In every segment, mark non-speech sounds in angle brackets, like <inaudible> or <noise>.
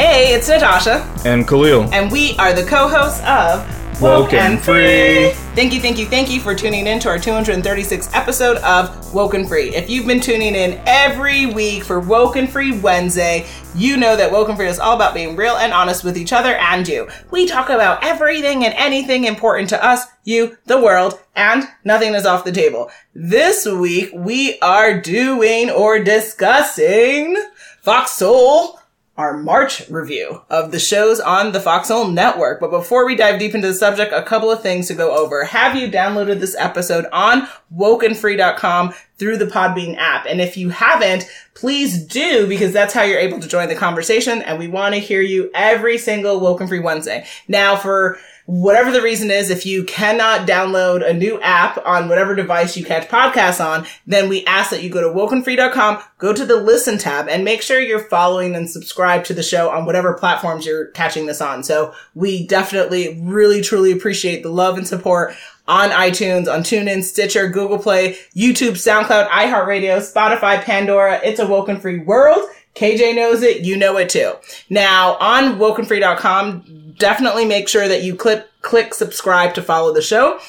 Hey, it's Natasha, and Khalil. and we are the co-hosts of Woke and Free. Thank you, thank you, thank you for tuning in to our 236th episode of Woke and Free. If you've been tuning in every week for Woke and Free Wednesday, you know that Woke and Free is all about being real and honest with each other and you. We talk about everything and anything important to us, you, the world, and nothing is off the table. This week, we are doing or discussing Fox Soul our March review of the shows on the Fox Soul Network. But before we dive deep into the subject, a couple of things to go over. Have you downloaded this episode on wokenfree.com through the Podbean app? And if you haven't, please do because that's how you're able to join the conversation. And we want to hear you every single Woken Free Wednesday. Now for whatever the reason is, if you cannot download a new app on whatever device you catch podcasts on, then we ask that you go to wokenfree.com, go to the listen tab and make sure you're following and subscribe to the show on whatever platforms you're catching this on. So we definitely really truly appreciate the love and support on iTunes, on TuneIn, Stitcher, Google Play, YouTube, SoundCloud, iHeartRadio, Spotify, Pandora. It's a woken free world. KJ knows it. You know it too. Now on wokenfree.com, definitely make sure that you click, click subscribe to follow the show.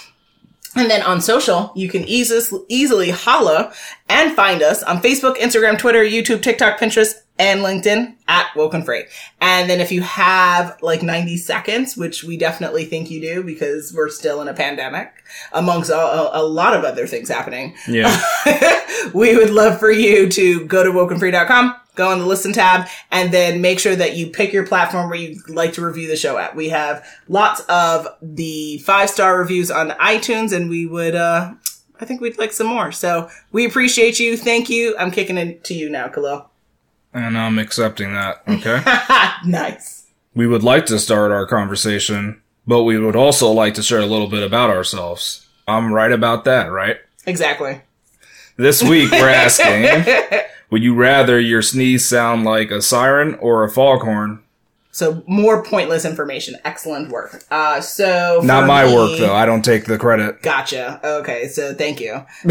And then on social, you can easily, easily holla and find us on Facebook, Instagram, Twitter, YouTube, TikTok, Pinterest, and LinkedIn at Woken Free. And then if you have like 90 seconds, which we definitely think you do because we're still in a pandemic amongst a, a, a lot of other things happening. Yeah. <laughs> we would love for you to go to wokenfree.com, go on the listen tab, and then make sure that you pick your platform where you'd like to review the show at. We have lots of the five star reviews on iTunes, and we would, uh, I think we'd like some more. So we appreciate you. Thank you. I'm kicking it to you now, Khalil. and I'm accepting that. Okay. <laughs> nice. we would like to start our conversation, but we would also like to share a little bit about ourselves. I'm right about that, right? Exactly. This week we're asking, <laughs> would you rather your sneeze sound like a siren or a foghorn? So more pointless information. Excellent work. Uh, so Not my me- work though. I don't take the credit. Gotcha. Okay, so thank you. <laughs> <laughs>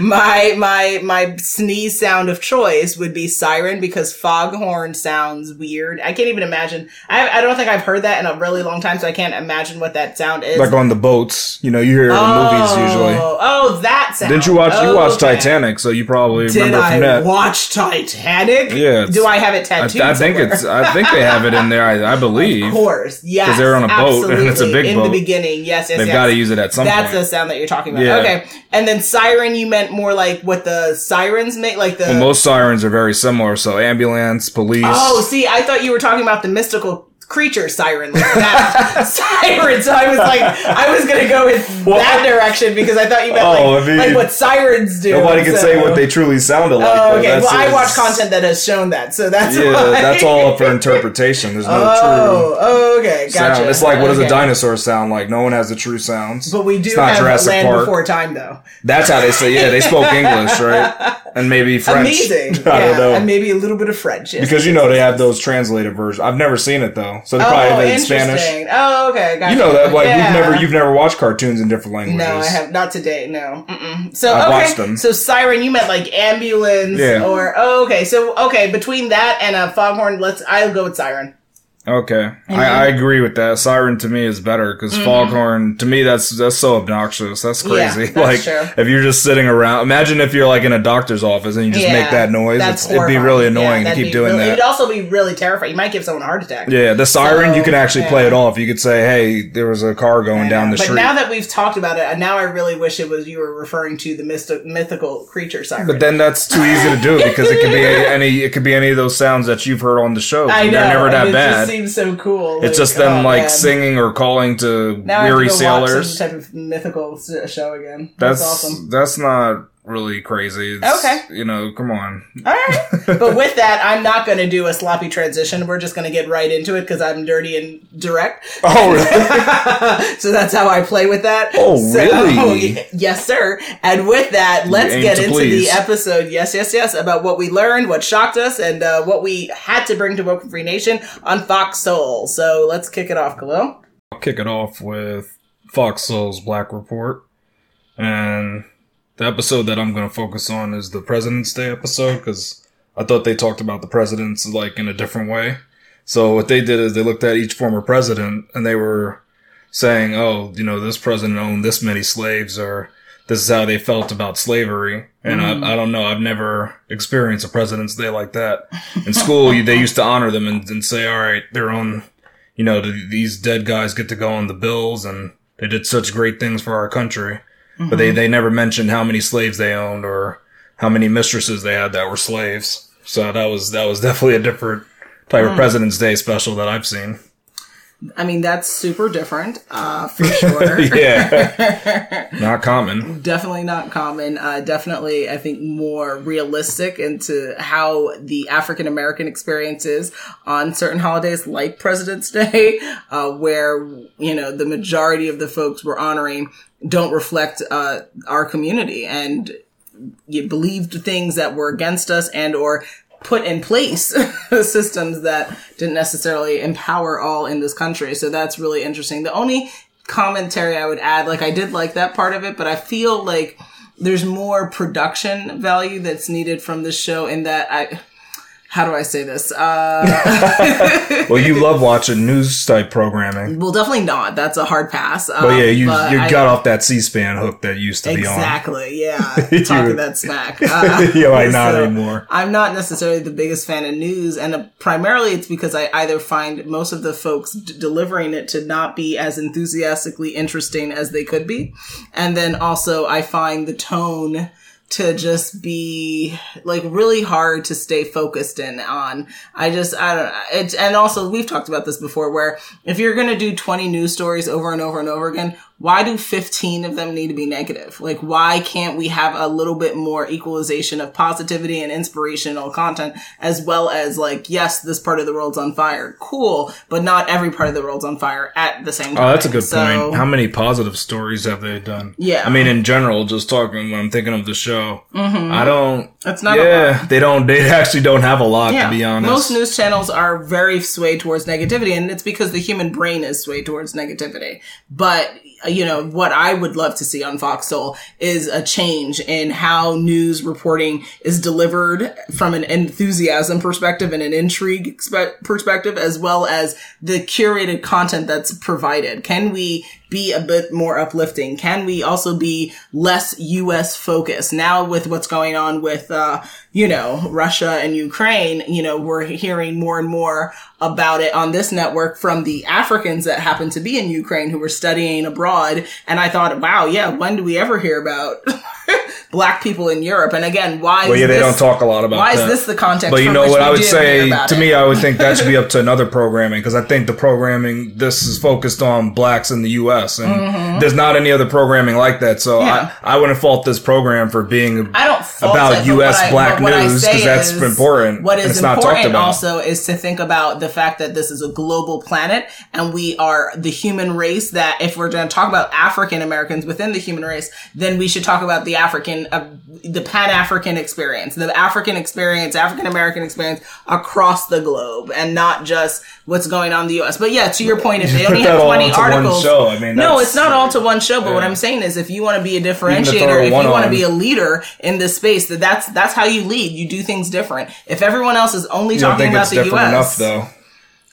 my my my sneeze sound of choice would be siren because foghorn sounds weird. I can't even imagine. I I don't think I've heard that in a really long time, so I can't imagine what that sound is. Like on the boats, you know, you hear it in oh, movies usually. Oh, that sound. Didn't you watch? You watched Okay. Titanic, so you probably Did remember I from that. watch Titanic? Yeah, Do I have it I, tattooed? I think somewhere? it's. I think they have it in there. I, I believe. Of course, yes. Because they're on a boat, and <laughs> it's a big in boat. In the beginning. Yes, yes, They've yes. got to use it at some That's the sound that you're talking about. Yeah. Okay. And then siren, you meant more like what the sirens make, like the. Well, most sirens are very similar. So ambulance, police. oh, see, I thought you were talking about the mystical creature siren, like that <laughs> siren. So I was like, I was gonna go in that direction because I thought you meant Oh, like, I mean, like what sirens do. Nobody can so- say what they truly sounded like. Oh, okay. Well, I watch content that has shown that, so that's Yeah, why. that's all up for <laughs> interpretation. There's no Oh, oh, okay, true gotcha. sound. It's like what does a dinosaur sound like? No one has the true sounds. But we do It's not have Jurassic Land Park. Before Time, though. That's how they say. Yeah, they spoke <laughs> English, right? And maybe French. Amazing. I yeah, don't know. and maybe a little bit of French. because you know they have those translated versions. I've never seen it though, so they probably oh, have oh, it in. Spanish. Oh, okay. Gotcha. You know that like Yeah. you've never you've never watched cartoons in different languages. No, I have not today. No. Mm-mm. So I've okay. watched them. So siren, you meant like ambulance, Yeah. or oh, okay. So okay, between that and a foghorn, let's. I'll go with siren. Okay, I, I agree with that. Siren to me is better because foghorn to me that's that's so obnoxious. That's Mm-hmm. Yeah, crazy. that's <laughs> like true. if you're just sitting around, imagine if you're like in a doctor's office and you just make that noise. It'd be really Yeah, annoying to that'd keep be doing really- It'd also be really terrifying. You might give someone a heart attack. Yeah, the siren So, you can actually play it off. You could say, "Hey, there was a car going down the but street." now that we've talked about it, now I really wish it was you were referring to the mysti- mythical creature siren. but then that's too easy to do because it could be <laughs> any it could be any of those sounds that you've heard on the show. I know. They're never that bad. Seems so cool. it's just them oh, like man. singing or calling to Now I have weary to go watch sailors. some type of mythical show again. That's, That's awesome. that's not really crazy. It's, Okay. you know, come on. All right. <laughs> but with that, I'm not going to do a sloppy transition. We're just going to get right into it because I'm dirty and direct. Oh, really? <laughs> so that's how I play with that. Oh, So- really? <laughs> yes, sir. And with that, let's get into please. the episode. Yes, yes, yes. About what we learned, what shocked us, and uh, what we had to bring to Woken Free Nation on Fox Soul. So let's kick it off, Khalil. I'll kick it off with Fox Soul's Black Report. And the episode that I'm going to focus on is the President's Day episode because I thought they talked about the presidents like in a different way. So what they did is they looked at each former president and they were saying, "Oh, you know, this president owned this many slaves," or "This is how they felt about slavery." And I, mm. I don't know. I've never experienced a President's Day like that. In school, they used to honor them and, and say, "All right, they're on." You know, these dead guys get to go on the bills, and they did such great things for our country. But they mm-hmm. they never mentioned how many slaves they owned or how many mistresses they had that were slaves. So that was that was definitely a different type of mm. President's Day special that I've seen. I mean, that's super different, uh, for <laughs> sure. Yeah. Not common. <laughs> definitely not common. Uh, definitely, I think more realistic into how the African American experience is on certain holidays, like President's <laughs> Day, uh, where you know the majority of the folks we're honoring don't reflect uh, our community and you believed things that were against us and or put in place <laughs> systems that didn't necessarily empower all in this country. So that's really interesting. The only commentary I would add, like I did like that part of it, but I feel like there's more production value that's needed from this show in that I how do I say this? Uh, <laughs> Well, you love watching news type programming. well, definitely not. That's a hard pass. Um, But yeah, you but you I- got off that C-SPAN hook that used to Exactly. Be on. Exactly. Yeah. <laughs> Talking that smack. <laughs> Uh, be on. You're like, not so anymore. I'm not necessarily the biggest fan of news, and uh, primarily it's because I either find most of the folks d- delivering it to not be as enthusiastically interesting as they could be, and then also I find the tone to just be like really hard to stay focused in on. I just, I don't and also we've talked about this before where if you're going to do 20 news stories over and over and over again, why do 15 of them need to be negative? Like, why can't we have a little bit more equalization of positivity and inspirational content as well as like, yes, this part of the world's on fire. Cool. But not every part of the world's on fire at the same time. Oh, that's a good So- point. How many positive stories have they done? Yeah. I mean, in general, just talking when I'm thinking of the show, mm-hmm. I don't. It's not Yeah, they don't. They actually don't have a lot to be honest. Most news channels are very swayed towards negativity, and it's because the human brain is swayed towards negativity. But you know what I would love to see on Fox Soul is a change in how news reporting is delivered from an enthusiasm perspective and an intrigue perspective, as well as the curated content that's provided. Can we be a bit more uplifting? Can we also be less U.S. focused now with what's going on with, uh, you know, Russia and Ukraine? You know, we're hearing more and more about it on this network from the Africans that happen to be in Ukraine who were studying abroad. And I thought, wow, yeah, when do we ever hear about <laughs> black people in Europe? And again, why Well, is yeah, they this, don't talk a lot about why that. is this the context? But you know what I would say to it? me, I would think that should be up <laughs> to another programming because I think the programming this is focused on blacks in the U.S. and there's not any other programming like that. So Mm-hmm. Yeah. I, I wouldn't fault this program for being I don't about U.S. I- black news because that's important. What and is it's not talked important about. also is to think about the fact that this is a global planet and we are the human race that if we're going to talk about African Americans within the human race, then we should talk about the African, uh, the Pan-African experience, the African experience, African American experience across the globe and not just what's going on in the U.S. But yeah, to your point, if they only have all 20 one articles. show. I mean, no, it's not all to one show, but what I'm saying is if you want to be a differentiator, if you want to be a leader in this space, that that's that's how you lead. You do things different. If everyone else is only don't talking about it's the different U.S., enough though.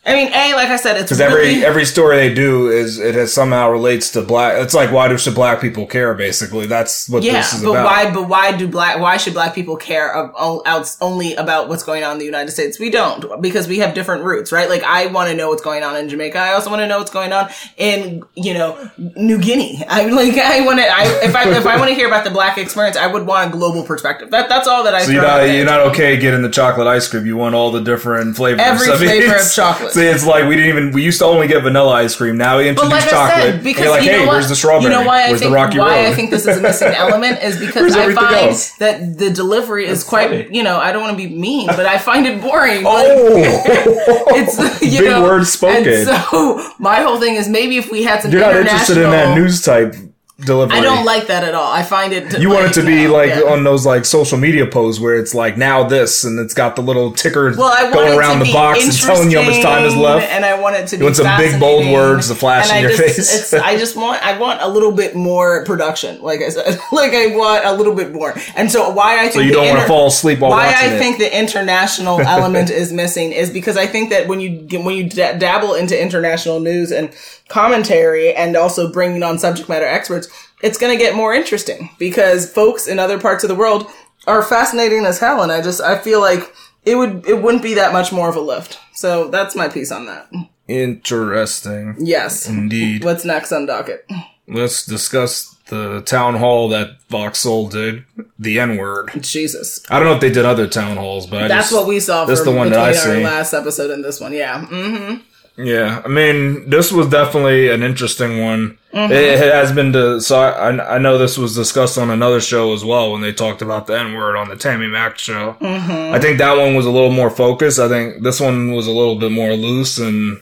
I mean, a like I said, it's Because really, every every story they do is it has somehow relates to black. It's like why do should black people care? Basically, that's what yeah. this is But about. why? But why do black? Why should black people care of, o- outs- only about what's going on in the United States? We don't because we have different roots, right? Like I want to know what's going on in Jamaica. I also want to know what's going on in you know New Guinea. I like I want to. I if I if I want to hear about the black experience, I would want a global perspective. That that's all that I. So you're not you're not okay getting the chocolate ice cream. You want all the different flavors. Every I mean, flavor of chocolate. See, it's like we didn't even we used to only get vanilla ice cream. Now we But introduce like I chocolate. said, and because you're like, you know hey, what? where's the strawberry? You know why I where's think the Rocky why Road? I think this is a missing <laughs> element is because I find else? that the delivery is That's quite funny. you know I don't want to be mean, but I find it boring. oh, <laughs> it's you big know, words spoken. And so my whole thing is maybe if we had some you're not interested in that news type delivery. I don't like that at all. I find it. You want it to be like yeah. on those like social media posts where it's like now this and it's got the little ticker Well, I going around the box and telling you how much time is left. and I want it to be want some big, bold words to flash and in I your just, face. I just want I want a little bit more production. Like I said, <laughs> like I want a little bit more. And so why I think So you the don't want to fall asleep while why I it. think the international element is missing is because I think that when you when you da- dabble into international news and commentary and also bringing on subject matter experts, it's going to get more interesting because folks in other parts of the world are fascinating as hell, and I just I feel like it would it wouldn't be that much more of a lift. So that's my piece on that. Interesting. Yes. Indeed. What's next on docket? Let's discuss the town hall that Fox Soul did. The N word. Jesus. I don't know if they did other town halls, but I That's just, what we saw That's the one that I see. last episode and this one. Yeah. Mm. Yeah, I mean, this was definitely an interesting one. Mm-hmm. It, has been to, so I, I know this was discussed on another show as well when they talked about the N word on the Tammy Mack show. Mm-hmm. I think that one was a little more focused. I think this one was a little bit more loose and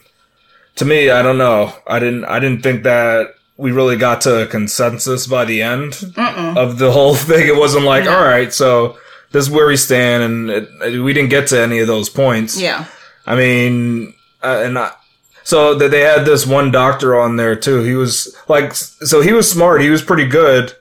to me, I don't know. I didn't, I didn't think that we really got to a consensus by the end of the whole <laughs> thing. It wasn't like, all right, so this is where we stand and it, we didn't get to any of those points. Yeah. I mean, uh, and I, so that they had this one doctor on there too. He was like, so he was smart. He was pretty good,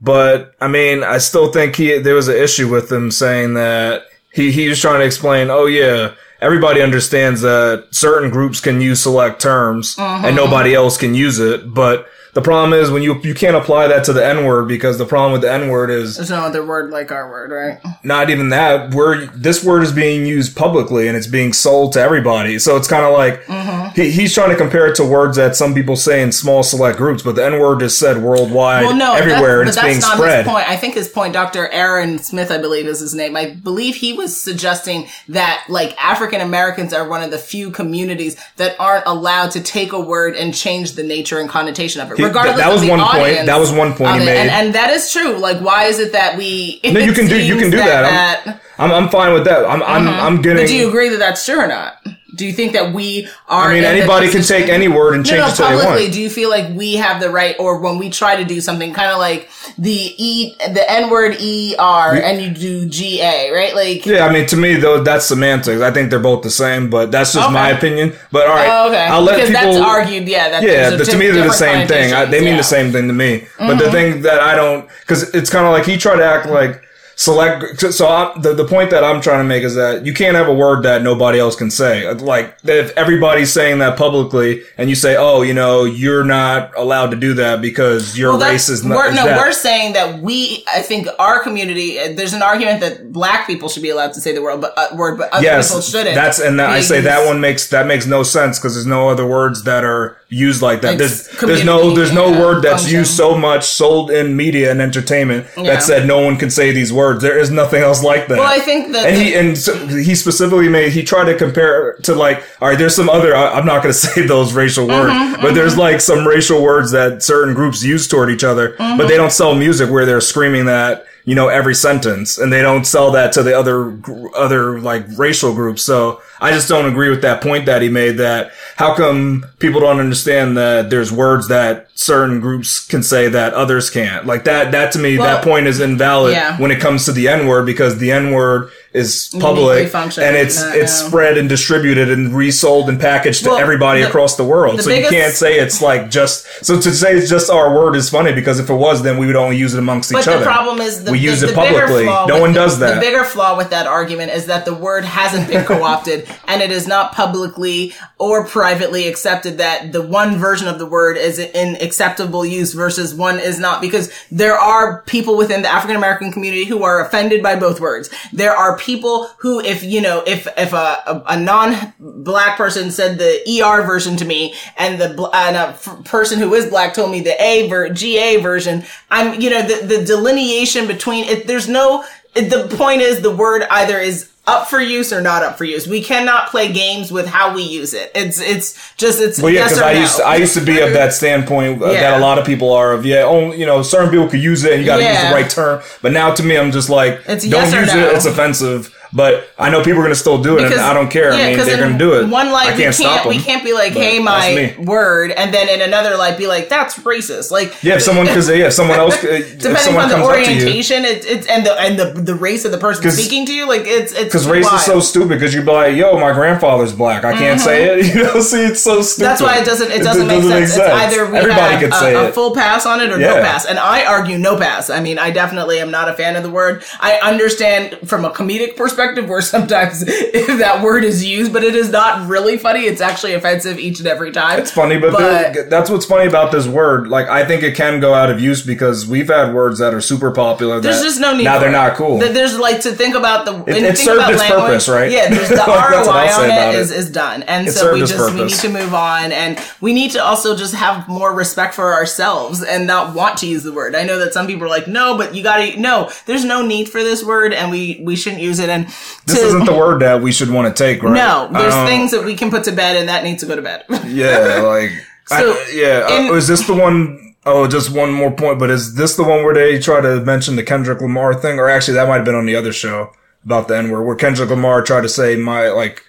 but I mean, I still think he there was an issue with him saying that he he was trying to explain. Oh yeah, everybody understands that certain groups can use select terms and mm-hmm. nobody else can use it, but. The problem is when you you can't apply that to the N word because the problem with the N word is There's no other word like our word, right? not even that word this word is being used publicly and it's being sold to everybody so it's kind of like Mm-hmm. he, he's trying to compare it to words that some people say in small select groups but the n-word is said worldwide Well, no, everywhere and it's but being not spread his point. I think his point, Dr. Aaron Smith, I believe is his name. I believe he was suggesting that like African Americans are one of the few communities that aren't allowed to take a word and change the nature and connotation of it, He- regardless. that was one point. That was one point he made. and, and that is true. Like, why is it that we? <laughs> no you can do you can do that, that I'm, I'm i'm fine with that i'm i'm, mm-hmm. I'm getting But do you agree that that's true or not? Do you think that we are? i mean anybody can take any word and change no, no, it to they publicly, want do you feel like we have the right, or when we try to do something, kind of like the E, the N word E R, and you do G A, right? Like, yeah, I mean, to me though, that's semantics. I think they're both the same, but that's just Okay. my opinion. But all right, oh, okay, I'll let because people. that's argued, yeah. That Yeah, the, to me they're the same thing. I, they mean connotations, the same thing to me. But the mm-hmm. thing that I don't, because it's kind of like he tried to act like select. So I, the the point that I'm trying to make is that you can't have a word that nobody else can say. Like if everybody's saying that publicly, and you say, "Oh, you know, you're not allowed to do that because your well, race is not." We're, is no, that. we're saying that we. I think our community. uh, There's an argument that black people should be allowed to say the word, but uh, word, but other people shouldn't. that's and that, I say that one makes that makes no sense because there's no other words that are used like that. Like there's there's no there's no yeah, word that's function. used so much sold in media and entertainment Yeah. that said no one can say these words. There is nothing else like that. Well, I think that and he and so he specifically made he tried to compare to like all right. There's some other I, I'm not going <laughs> to say those racial words, Mm-hmm, but there's like some racial words that certain groups use toward each other, Mm-hmm. but they don't sell music where they're screaming that you know every sentence, and they don't sell that to the other other like racial groups. So I just don't agree with that point that he made. That how come people don't understand that there's words that certain groups can say that others can't? Like that. That to me, Well, that point is invalid yeah. when it comes to the N word because the N word is public and it's that, it's spread and distributed and resold and packaged to everybody the- across the world. the So biggest- you can't say it's like just so to say it's just our word is funny because if it was, then we would only use it amongst each other. But the problem is the, we use it publicly. flaw No one does that. The bigger flaw with that argument is that the word hasn't been <laughs> co-opted and it is not publicly or privately accepted that the one version of the word is in acceptable use versus one is not because there are people within the African American community who are offended by both words. There are people who, if you know, if if a, a, a non-black person said the ER version to me and the and a f- person who is black told me the A ver- GA version, I'm you know the the delineation between it. There's no. The point is the word either is up for use or not up for use. We cannot play games with how we use it. It's it's just it's Well, yeah, yes because or I no. used to, I used to be of that standpoint uh, Yeah. that a lot of people are of. Yeah, oh, you know, certain people could use it, and you got to use the right term. But now, to me, I'm just like, It's don't yes use no. it. It's offensive. But I know people are going to still do it, and I don't care. I mean, they're going to do it. One light, I can't stop can't we them. can't be like, "Hey, my word," and then in another light, be like, "That's racist." Like, Yeah, if someone because yeah, if someone else, <laughs> if depending on the to you, orientation, it, it's and the and the the race of the person speaking to you, like it's it's because race is so stupid. Because you'd be like, "Yo, my grandfather's black. I can't say it." <laughs> You know, see, it's so stupid. Mm-hmm. That's why it doesn't it doesn't, make, sense. It's either we Everybody have could a, say a it. full pass on it or no pass, and I argue no pass. I mean, I definitely am not a fan of the word. I understand from a comedic perspective where sometimes if <laughs> that word is used, but it is not really funny. It's actually offensive each and every time. It's funny, but, But- there- that's what's funny about this word. Like, I think it can go out of use because we've had words that are super popular. There's just no need. Now they're it. not cool. There's like to think about the. it think served about its language, purpose, right? Yeah, the ROI <laughs> that's what I'll say on it it. is, is done, and It so we just we need to move on, and we need to also just have more respect for ourselves and not want to use the word. I know that some people are like, no, but you gotta no. There's no need for this word, and we we shouldn't use it. And this to- isn't the word that we should want to take, right? no, there's Um, things that we can put to bed, and that needs to go to bed. <laughs> Yeah, like, So, I, yeah. in- uh, is this the one oh just one more point? But is this the one where they try to mention the Kendrick Lamar thing? Or actually, that might have been on the other show about the N word, where Kendrick Lamar tried to say my like.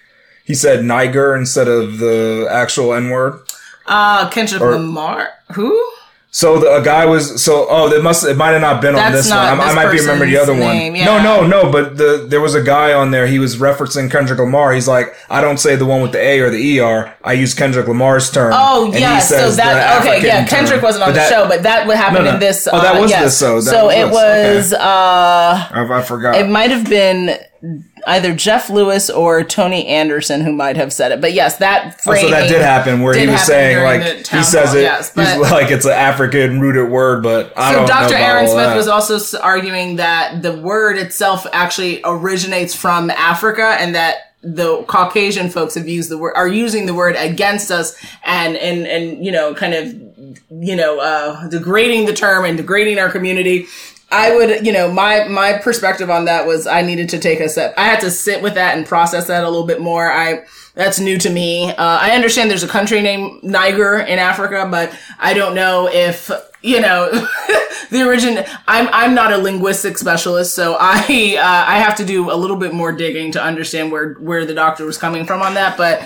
He said Niger instead of the actual N word. Uh, Kendrick Lamar, who? So the, a guy was so oh it must it might have not been on this one. I, I might be remembering the other person's one. yeah. No, no, no. But the there was a guy on there. He was referencing Kendrick Lamar. He's like, I don't say the one with the A or the ER. I use Kendrick Lamar's term. Oh yeah, so that okay, yeah. Kendrick term. wasn't on the show, but that would happen No, no. in this. Oh, that uh, was yes. this, so that so was it this. was. uh I, I forgot. It might have been either Jeff Lewis or Tony Anderson who might have said it. But yes, that Oh, so that did happen where did he was saying like he says hall, it yes, he's like it's an African rooted word, but I So don't know Dr. Aaron Smith that. was also arguing that the word itself actually originates from Africa and that the Caucasian folks have used the word are using the word against us and and and you know kind of you know uh degrading the term and degrading our community. I would, you know, my my perspective on that was I needed to take a step. I had to sit with that and process that a little bit more. I that's new to me. Uh, I understand there's a country named Niger in Africa, but I don't know if you know <laughs> the origin. I'm I'm not a linguistic specialist, so I uh, I have to do a little bit more digging to understand where where the doctor was coming from on that, but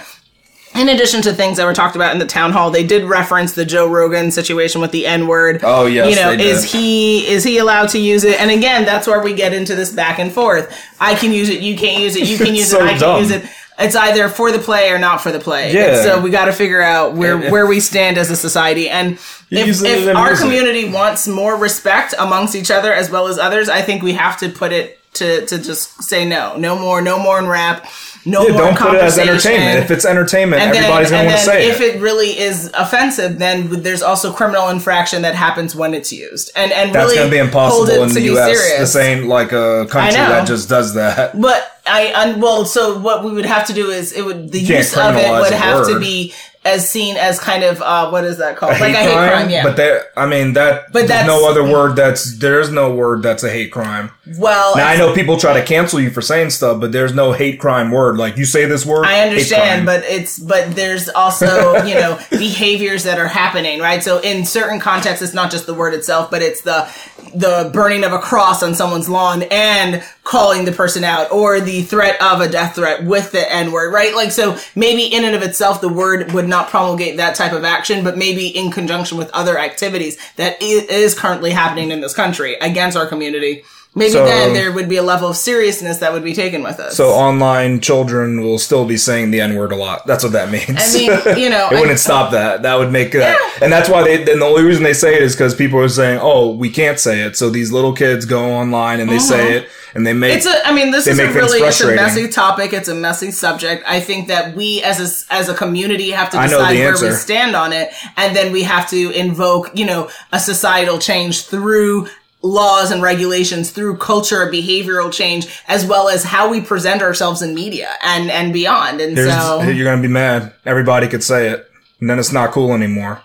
in addition to things that were talked about in the town hall, they did reference the Joe Rogan situation with the N word. Oh, yes, you know, is he is he allowed to use it? And again, that's where we get into this back and forth. I can use it, you can't use it, you can <laughs> use so it, I can use it. It's either for the play or not for the play. Yeah. And so we got to figure out where Yeah. where we stand as a society. And if, if our community wants more respect amongst each other as well as others, I think we have to put it to to just say no, no more, no more in rap. No yeah, more don't put it as entertainment. If it's entertainment, And everybody's gonna want to say if it. If it really is offensive, then there's also criminal infraction that happens when it's used, and and That's really gonna be hold impossible it in to the be U.S. serious. This ain't like a country that just does that. But I, un, well, so what we would have to do is it would the use of it would have to be as seen as kind of uh, what is that called? A like hate a hate crime, crime, yeah. But there, I mean that. But there's that's- no other word that's there's no word that's a hate crime. well, Now I know people try to cancel you for saying stuff, but there's no hate crime word. Like you say this word, I understand, but it's but there's also you know <laughs> behaviors that are happening, right? So in certain contexts, it's not just the word itself, but it's the the burning of a cross on someone's lawn and calling the person out, or the threat of a death threat with the N word, right? Like so, maybe in and of itself, the word would not promulgate that type of action, but maybe in conjunction with other activities that is currently happening in this country against our community. Maybe So- then there would be a level of seriousness that would be taken with us. So online children will still be saying the N word a lot. That's what that means. I mean, <laughs> you know, it I- wouldn't stop that. That would make that, and that's why they. And the only reason they say it is because people are saying, "Oh, we can't say it." So these little kids go online and they say it, and they make. Mm-hmm. It's a. I mean, this is a really it's a messy topic. It's a messy subject. I think that we, as a as a community, have to decide where answer. we stand on it, and then we have to invoke, you know, a societal change through laws and regulations through culture behavioral change as well as how we present ourselves in media and and beyond and There's- so you're gonna be mad. Everybody could say it, and then it's not cool anymore.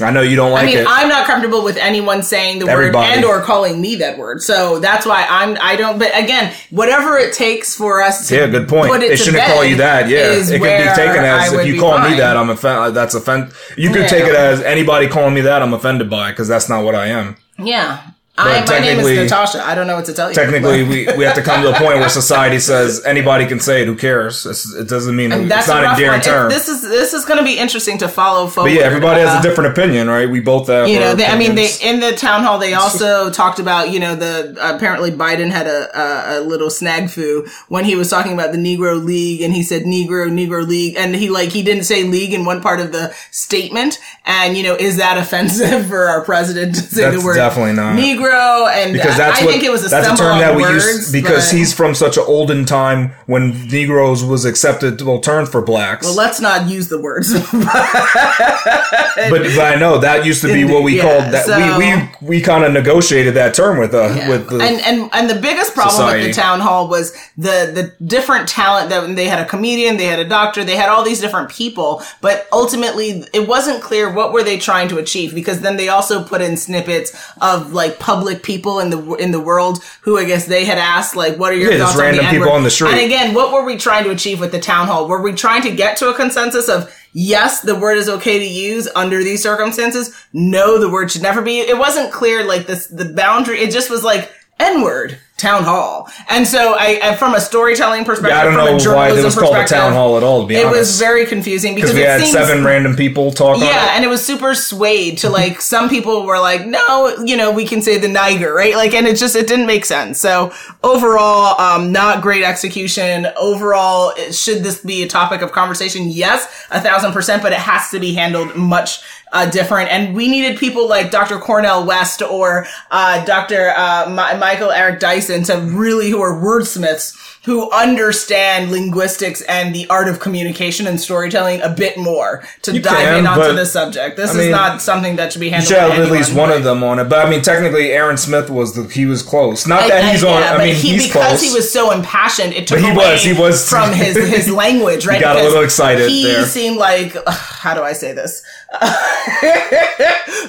I know you don't like I mean, it. I'm not comfortable with anyone saying the Everybody. word and or calling me that word. So that's why I'm I don't but again, whatever it takes for us to yeah, good point. put it They shouldn't call you that. Yeah, it could be taken as if you call me that, I'm offended. That's offend. You could Yeah. take it as anybody calling me that, I'm offended by because that's not what I am. Yeah. I, my name is Natasha. I don't know what to tell you. Technically, we, we have to come to a point where society says anybody can say it. Who cares? It's, it doesn't mean And it's that's not a endearing one. term. This is this is going to be interesting to follow. Forward. but yeah, everybody has Uh, a different opinion, right? We both have. you know, they, I mean, they in the town hall they <laughs> also talked about you know the apparently Biden had a, a a little snag foo when he was talking about the Negro League and he said Negro Negro League and he like he didn't say league in one part of the statement and you know is that offensive <laughs> for our president to say That's the word definitely not. Negro and because that's I what, think it was a that's a term that we words, use because but- he's from such an olden time when Negroes was accepted. acceptable term for blacks. Well, let's not use the words. <laughs> but, but I know that used to be what we Yeah, called that. so- we we, we kind of negotiated that term with uh Yeah. with the and and and the biggest problem society. with the town hall was the the different talent that they had a comedian, they had a doctor, they had all these different people, but ultimately it wasn't clear what were they trying to achieve because then they also put in snippets of like public people in the in the world who I guess they had asked like what are your Yeah, thoughts on the people on the street. And again, what were we trying to achieve with the town hall? Were we trying to get to a consensus of yes, the word is okay to use under these circumstances? No, the word should never be. It wasn't clear like this the boundary. It just was like N word town hall. And so I, I from a storytelling perspective, yeah, I don't from a know why it was called a town hall at all. To be It honest, was very confusing because we it had seems, seven random people talk yeah, it. and it was super swayed to like <laughs> some people were like, no, you know, we can say the Niger, right? Like, and it just it didn't make sense. So overall, um, not great execution. Overall, should this be a topic of conversation? Yes, a thousand percent, but it has to be handled much. Uh, different, and we needed people like Dr. Cornel West or uh, Dr. Uh, Mi- Michael Eric Dyson to really, who are wordsmiths, who understand linguistics and the art of communication and storytelling a bit more to You dive can, in onto this subject. This I is mean, not something that should be You handled. should have at least one of them on it, but I mean, technically, Aaron Smith was the he was close. Not that I- he's on. yeah, I mean, he, he's because close. he was so impassioned, it took But he away was- he was- from his his <laughs> language. Right, he got a little excited He there. seemed like how do I say this? <laughs>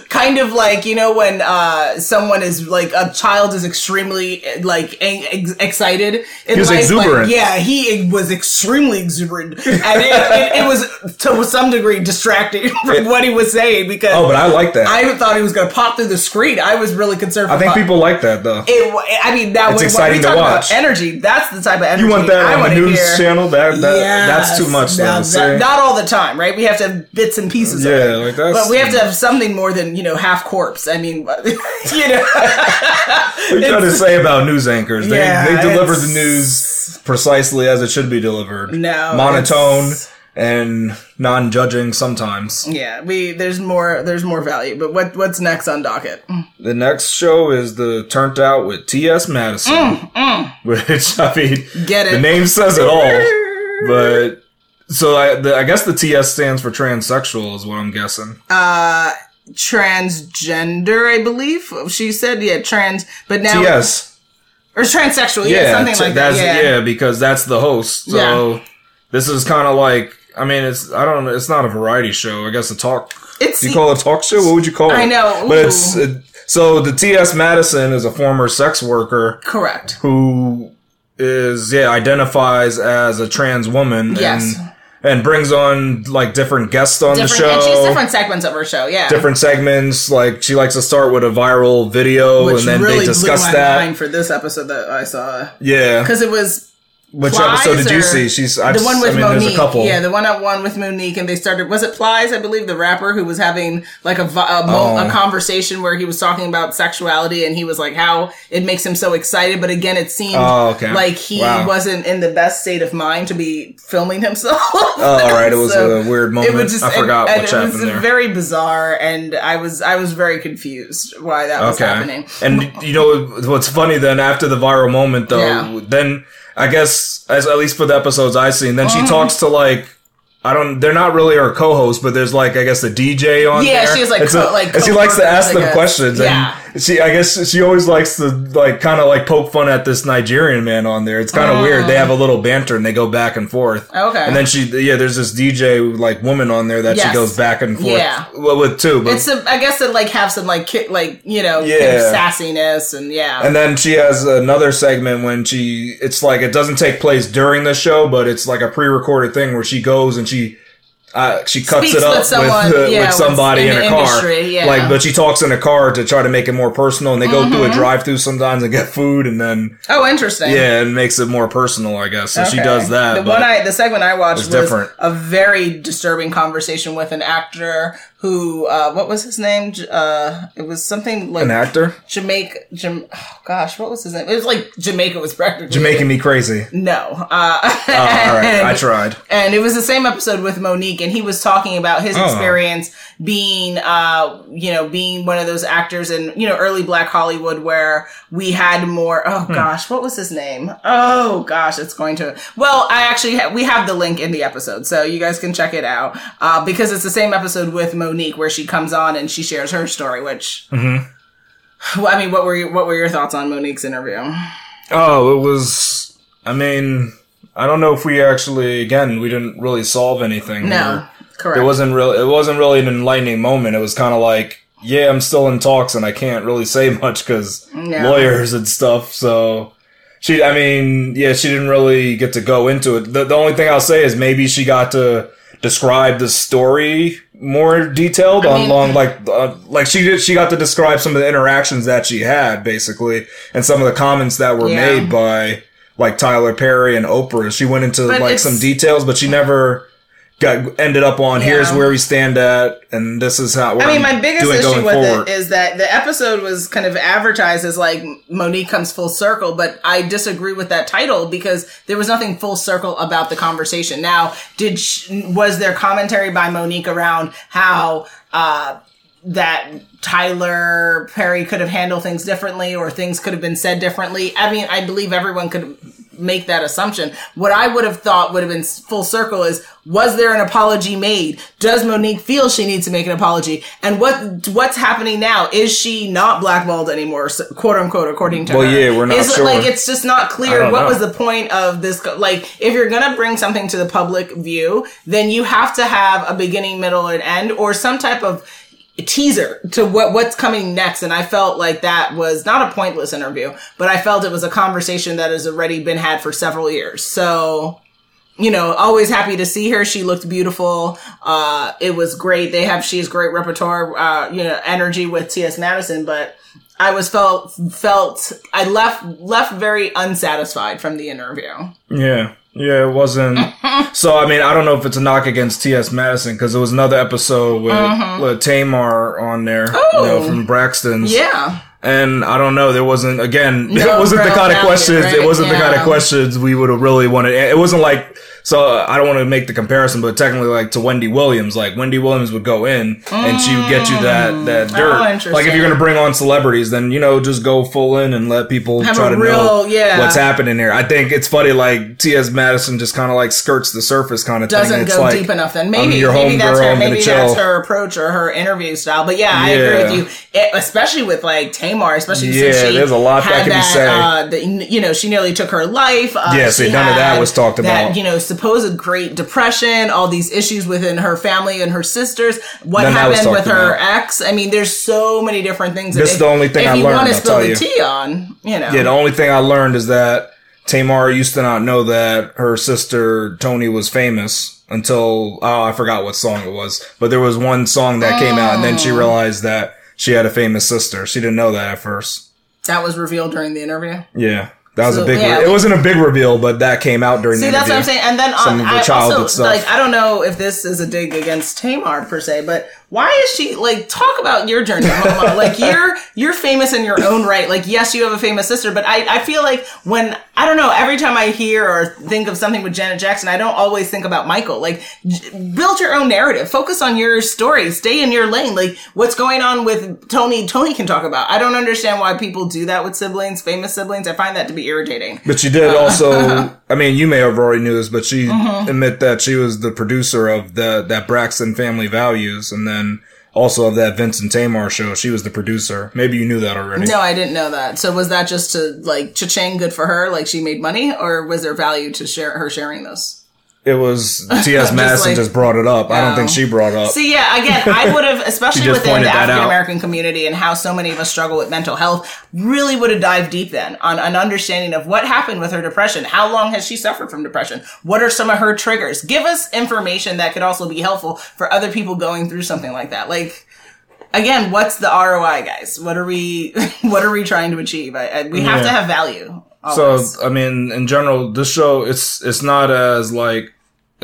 kind of like you know when uh someone is like a child is extremely like ang- ex- excited in He was life, exuberant. like, yeah he was extremely exuberant and it, it, it was to some degree distracting <laughs> from what he was saying because oh, but I like that. I, thought he was going to pop through the screen I was really concerned I think pop- people like that though. it, I mean, now It's when, exciting when we to talk watch. about energy, that's the type of energy you want that I on the news hear. channel? That, that that's too Yes. much. Though. that- not all the time, right? We have to have bits and pieces. of Yeah, it. like that's- But we have to have something more than you know half corpse. I mean, <laughs> you know. What you trying to say about news anchors? They Yeah, they deliver the news precisely as it should be delivered. No, monotone it's- and non-judging sometimes. Yeah, we there's more there's more value. But what what's next on docket? The next show is the Turned Out with T.S. Madison, which I mean, Mm, Get it? the name says it all. <laughs> But so I, the, I guess the T.S. stands for transsexual, is what I'm guessing. Uh, transgender, I believe she said. Yeah, trans. But now T.S. or transsexual. Yeah, Yeah, something t- like that. that's, Yeah. because that's the host. So this is kind of like, I mean, it's I don't know, it's not a variety show. I guess a talk. It's you call it a talk show? What would you call it? I know. but it's it, so the T.S. Madison is a former sex worker correct. who is yeah identifies as a trans woman Yes. and and brings on like different guests on Different, the show. and she's different segments of her show. Yeah, different segments. Like she likes to start with a viral video which and then really they discuss blew my that. mind for this episode that I saw Yeah. because it was Which Plies episode did you see? She's I've, the one with I mean, Monique. there's a couple. Yeah, the one at one with Monique, and they started. Was it Plies? I believe the rapper who was having like a, a, mo- Oh. a conversation where he was talking about sexuality, and he was like how it makes him so excited, but again, it seemed Oh, okay. like he Wow. wasn't in the best state of mind to be filming himself. Oh, all right. <laughs> It was So, a weird it moment. was just I forgot and, what and it was there. very bizarre, and I was I was very confused why that was happening. And you know what's funny then after the viral moment though, Yeah. then I guess as at least for the episodes I've seen, then Mm. she talks to like I don't. They're not really her co-host, but there's like I guess the DJ on Yeah, there. she like, co- like, and she likes to ask them questions. Yeah. And she, I guess, she always likes to like kind of like poke fun at this Nigerian man on there. It's kind of weird. They have a little banter and they go back and forth. Okay. And then she, yeah, there's this DJ like woman on there that Yes. she goes back and forth Yeah. well, with too. But It's a, I guess it like have some like ki- like you know kind of Yeah. sassiness and yeah. And then she has another segment when she, it's like, it doesn't take place during the show, but it's like a pre recorded thing where she goes and she uh, she cuts Speaks it up with someone, with, uh, yeah, with somebody in in, a car. industry, yeah. Like, but she talks in a car to try to make it more personal, and they go Mm-hmm. through a drive-through sometimes and get food, and then Oh, interesting. yeah, it makes it more personal, I guess. So she does that. The one I, the segment I watched was different. a very disturbing conversation with an actor who, uh, what was his name? Uh, it was something like an actor, Jamaica. Jam- oh, gosh, what was his name? It was like Jamaica was practically Jamaican me crazy. No. Uh, Oh, all right, I <laughs> tried. and it was the same episode with Monique, and he was talking about his Oh. experience being, uh, you know, being one of those actors in, you know, early Black Hollywood where we had more. Oh Hmm. gosh, what was his name? Oh gosh, it's going to. Well, I actually ha- we have the link in the episode, so you guys can check it out uh, because it's the same episode with Monique where she comes on and she shares her story. Which, mm-hmm. well, I mean, what were your, what were your thoughts on Monique's interview? Oh, it was. I mean, I don't know if we actually. Again, we didn't really solve anything. No, correct. It wasn't really. It wasn't really an enlightening moment. It was kind of like, yeah, I'm still in talks, and I can't really say <laughs> much because No. lawyers and stuff. So she. I mean, yeah, she didn't really get to go into it. The, the only thing I'll say is maybe she got to describe the story more detailed on mean- long like uh, like she did she got to describe some of the interactions that she had basically and some of the comments that were Yeah. made by like Tyler Perry and Oprah she went into But like some details but she never got ended up on here's where we stand at and this is how I mean, my biggest issue with forward. it is that the episode was kind of advertised as like Monique comes full circle, but I disagree with that title because there was nothing full circle about the conversation. Now, did sh- was there commentary by Monique around how uh, that Tyler Perry could have handled things differently or things could have been said differently? I mean, I believe everyone could make that assumption. What I would have thought would have been full circle is was there an apology made? Does Monique feel she needs to make an apology? And what what's happening now? Is she not blackballed anymore, quote unquote, according to Well, her? yeah, we're not is sure. like it's just not clear what know. was the point of this like if you're going to bring something to the public view, then you have to have a beginning, middle and end or some type of teaser to what what's coming next. And i felt like that was not a pointless interview but i felt it was a conversation that has already been had for several years. So you know always happy to see her. She looked beautiful. Uh it was great. They have she has great repertoire uh you know energy with ts madison but i was felt felt i left left very unsatisfied from the interview Yeah, yeah, it wasn't. <laughs> so I mean, I don't know if it's a knock against T.S. Madison because there was another episode with, with Tamar on there, you know, Mm-hmm. Oh. from Braxton's. yeah And I don't know, there wasn't again, <laughs> it wasn't the kind of questions. right? It wasn't the kind of questions we would have really wanted. It wasn't like so. I don't want to make the comparison, but technically, like to Wendy Williams, like Wendy Williams would go in and she would get you that that dirt. Oh, like if you're gonna bring on celebrities, then you know just go full in and let people Have try to real- know yeah. what's happening here. I think it's funny, like T.S. Madison just kind of like skirts the surface kind of doesn't It's go like, deep enough then maybe your maybe that's homegirl, her maybe that's her approach or her interview style but yeah i agree with you it, especially with like tamar especially Yeah, since she there's a lot that can be said. uh, the, you know she nearly took her life uh, Yeah, see, none of that was talked that, about. you know supposed great depression all these issues within her family and her sisters what None of that was happened with her about. ex i mean there's so many different things This is the only thing I you learned, I'll tell you. tea on you know Yeah, the only thing I learned is that Tamar used to not know that her sister Toni was famous until oh, I forgot what song it was. But there was one song that came out, and then Oh. she realized that she had a famous sister. She didn't know that at first. that was revealed during the interview Yeah, that was So, a big. yeah, re- it wasn't a big reveal, but that came out during See, the that's what I'm saying. And then um, I also stuff. like I don't know if this is a dig against Tamar per se, but why is she like talk about your journey, Mama? like you're you're famous in your own right. Like yes, you have a famous sister, but I I feel like when I don't know every time I hear or think of something with Janet Jackson, I don't always think about Michael. Like build your own narrative, focus on your story, stay in your lane. Like what's going on with Toni? Toni can talk about. I don't understand why people do that with siblings, famous siblings. I find that to be irritating. But she did also. <laughs> I mean, you may have already knew this, but she Mm-hmm. admit that she was the producer of the that Braxton Family Values, and then also of that Vincent Tamar show. She was the producer. Maybe you knew that already. No, I didn't know that. So was that just to like cha-ching good for her, like she made money, or was there value to share her sharing this? It was <laughs> T.S. Madison like- just brought it up. I don't think she brought up. See, yeah, again, I <laughs> would have, especially within the. African American community and how so many of us struggle with mental health, really would have dived deep then on an understanding of what happened with her depression. How long has she suffered from depression? What are some of her triggers? Give us information that could also be helpful for other people going through something like that. Like, again, what's the ROI, guys? What are we, <laughs> what are we trying to achieve? I, I, we have Yeah. to have value. Oh, so. I mean, in general, this show it's it's not as like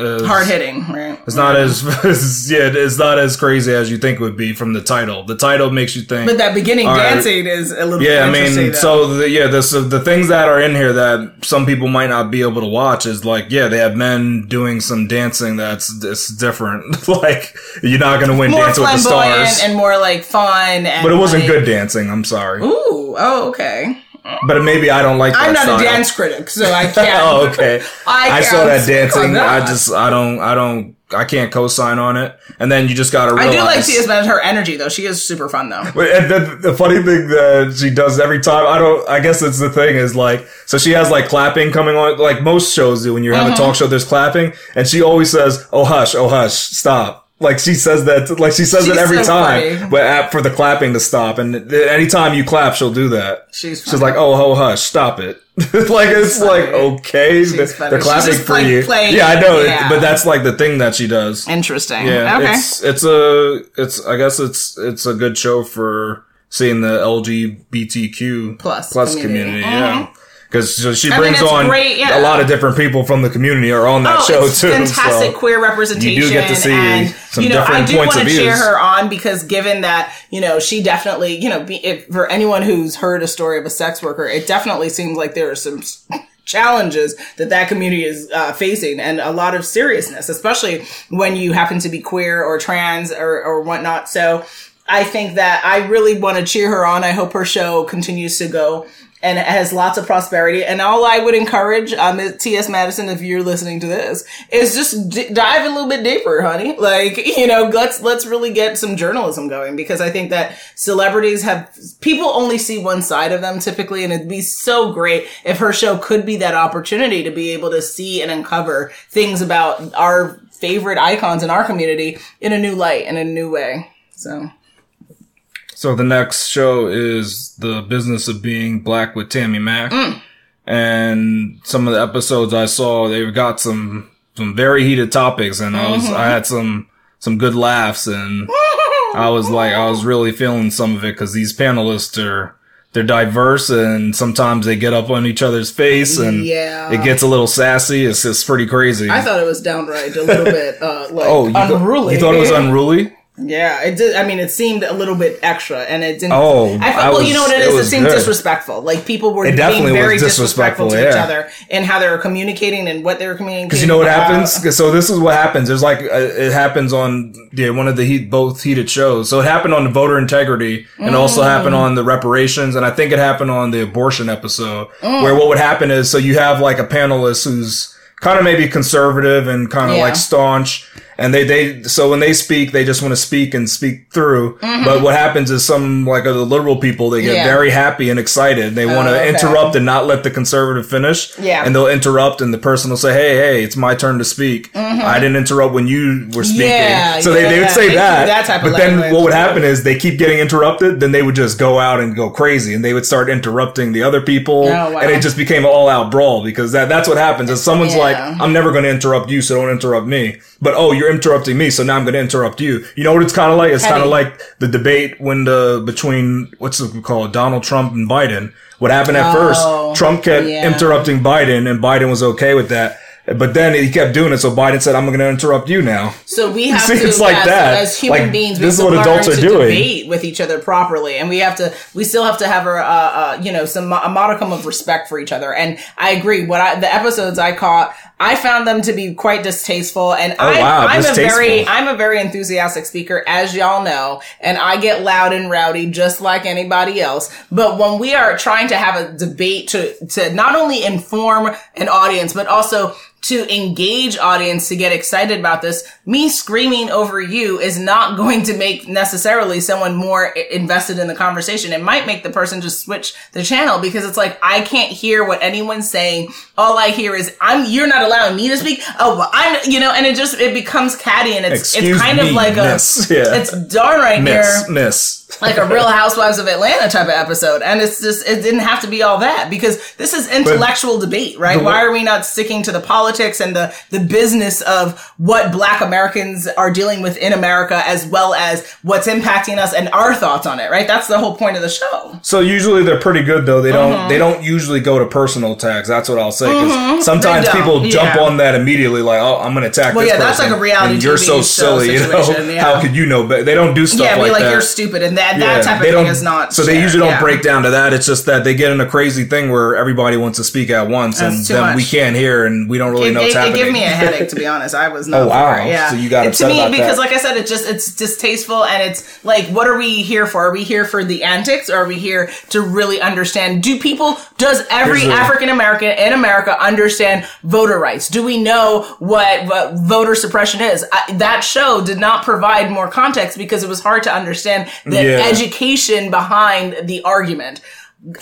hard hitting, right? It's not as <laughs> yeah, it's not as crazy as you think it would be from the title. The title makes you think. But that beginning right. dancing is a little yeah, I mean, so the, yeah, the so the things that are in here that some people might not be able to watch is like, yeah, they have men doing some dancing that's it's different. <laughs> like you're not gonna win more Dance with the Stars, and more like fun. And but it wasn't like- good dancing. I'm sorry, Ooh, oh, okay. But maybe I don't like. I'm that not a dance critic, so I <laughs> can't. oh, okay. I I, saw that dancing. on I just, I don't, I don't, I can't co-sign on it. And then you just gotta realize. I do like Tia's man, her energy though. She is super fun though. And the, the funny thing that she does every time, I don't, I guess it's the thing is like, so she has like clapping coming on, like most shows do when you have Mm-hmm. a talk show, there's clapping, and she always says, oh hush, oh hush, stop. Like she says that, like she says She's it every so time, funny. but at, for the clapping to stop. And anytime you clap, she'll do that. She's She's like, oh, oh, hush, stop it. <laughs> like it's like okay, She's they're, funny. they're clapping for you. playing yeah, I know, it, it- but that's like the thing that she does. Interesting. Yeah, okay. it's it's a it's I guess it's it's a good show for seeing the LGBTQ Plus plus community. community. Yeah, because she I mean, brings it's on great, yeah. a lot of different people from the community are on that Oh, show it's too. fantastic so. queer representation. You do get to see and, some you know, I do points want to cheer her on because given that, you know, she definitely, you know, be, if, for anyone who's heard a story of a sex worker, it definitely seems like there are some <laughs> challenges that that community is uh, facing and a lot of seriousness, especially when you happen to be queer or trans or, or whatnot. So I think that I really want to cheer her on. I hope her show continues to go and it has lots of prosperity. And all I would encourage, um, T.S. Madison, if you're listening to this, is just d- dive a little bit deeper, honey. Like, <laughs> you know, let's, let's really get some journalism going because I think that celebrities have, people only see one side of them typically. And it'd be so great if her show could be that opportunity to be able to see and uncover things about our favorite icons in our community in a new light, in a new way. So. So the next show is the business of being black with Tammy Mack, Mm. and some of the episodes I saw, they've got some some very heated topics, and I was Mm-hmm. I had some some good laughs, and I was like I was really feeling some of it because these panelists are they're diverse, and sometimes they get up on each other's face, and Yeah. it gets a little sassy. It's it's pretty crazy. I thought it was downright a little bit uh, like oh, you, unruly. you thought it was unruly? Yeah, it did. I mean, it seemed a little bit extra, and it didn't. Oh, I felt. I well, was- you know what it is. It, seemed good. disrespectful. Like people were being very disrespectful, disrespectful, to each other and how they were communicating and what they were communicating. Because you know what about. happens? So this is what happens. There's like, uh, it happens on yeah, one of the heat, both heated shows. So it happened on the voter integrity and also mm. happened on the reparations. And I think it happened on the abortion episode mm. where what would happen is, so you have like a panelist who's kind of maybe conservative and kind of Yeah. like staunch. And they, they, so when they speak, they just want to speak and speak through. But what happens is some, like the liberal people, they get Yeah. very happy and excited. They want to okay. interrupt and not let the conservative finish. Yeah. And they'll interrupt and the person will say, Hey, hey, it's my turn to speak. I didn't interrupt when you were speaking. Mm-hmm. Yeah, so they, they would say they that. that type of but then language. what would happen is they keep getting interrupted. Then they would just go out and go crazy and they would start interrupting the other people. Oh, wow. And it just became an all out brawl because that, that's what happens is someone's Yeah. like, I'm never going to interrupt you. So don't interrupt me. But oh, you're interrupting me. So now I'm going to interrupt you. You know what it's kind of like? It's kind of like the debate when the, between, what's it called? Donald Trump and Biden. What happened at Oh, first? Trump kept yeah. interrupting Biden and Biden was okay with that. But then he kept doing it. So Biden said, I'm going to interrupt you now. So we <laughs> have See, to, it's like as, that. as human Like, beings, we this have is to what adults are to doing. debate with each other properly, and we have to, we still have to have a, uh, uh, you know, some a modicum of respect for each other. And I agree. What I, the episodes I caught, I found them to be quite distasteful. And oh, I, Oh, wow, I'm a very. I'm a very enthusiastic speaker, as y'all know, and I get loud and rowdy just like anybody else. But when we are trying to have a debate to, to not only inform an audience, but also to engage audience to get excited about this, me screaming over you is not <laughs> going to make necessarily someone more invested in the conversation. It might make the person just switch the channel because it's like, I can't hear what anyone's saying. All I hear is, I'm, you're not allowing me to speak. Oh, well, I'm, you know, and it just, it becomes catty and it's, Excuse it's kind me, of like miss. a, Yeah. it's darn right Miss, here miss. like a Real <laughs> Housewives of Atlanta type of episode. And it's just, it didn't have to be all that because this is intellectual debate, right? Why are we not sticking to the politics and the, the business of what black Americans are dealing with in America as well as what's impacting us and our thoughts on it, right? That's the whole point of the show. So usually they're pretty good though. They don't Mm-hmm. they don't usually go to personal attacks. That's what I'll say. 'cause sometimes don't, people jump yeah. on that immediately, like, oh, I'm going to attack. Well, this yeah, that's like a reality and You're so silly. You know, yeah. how could you know? But they don't do stuff like that. Yeah, be like, like, that. you're stupid. And that, that type of they thing is not. So they usually don't break down to that. It's just that they get in a crazy thing where everybody wants to speak at once, That's and then we can't hear, and we don't really It, know what's it, it happening. gave me a headache, to be honest. I was <laughs> not. Oh, wow. Yeah. So you got upset to me because, like I said, it just it's distasteful and it's like, what are we here for? Are we here for the antics? Or are we here to really understand? Do people? Does every African American in America understand voter rights? Do we know what what voter suppression is? I, that show did not provide more context because it was hard to understand the Yeah. education behind the argument.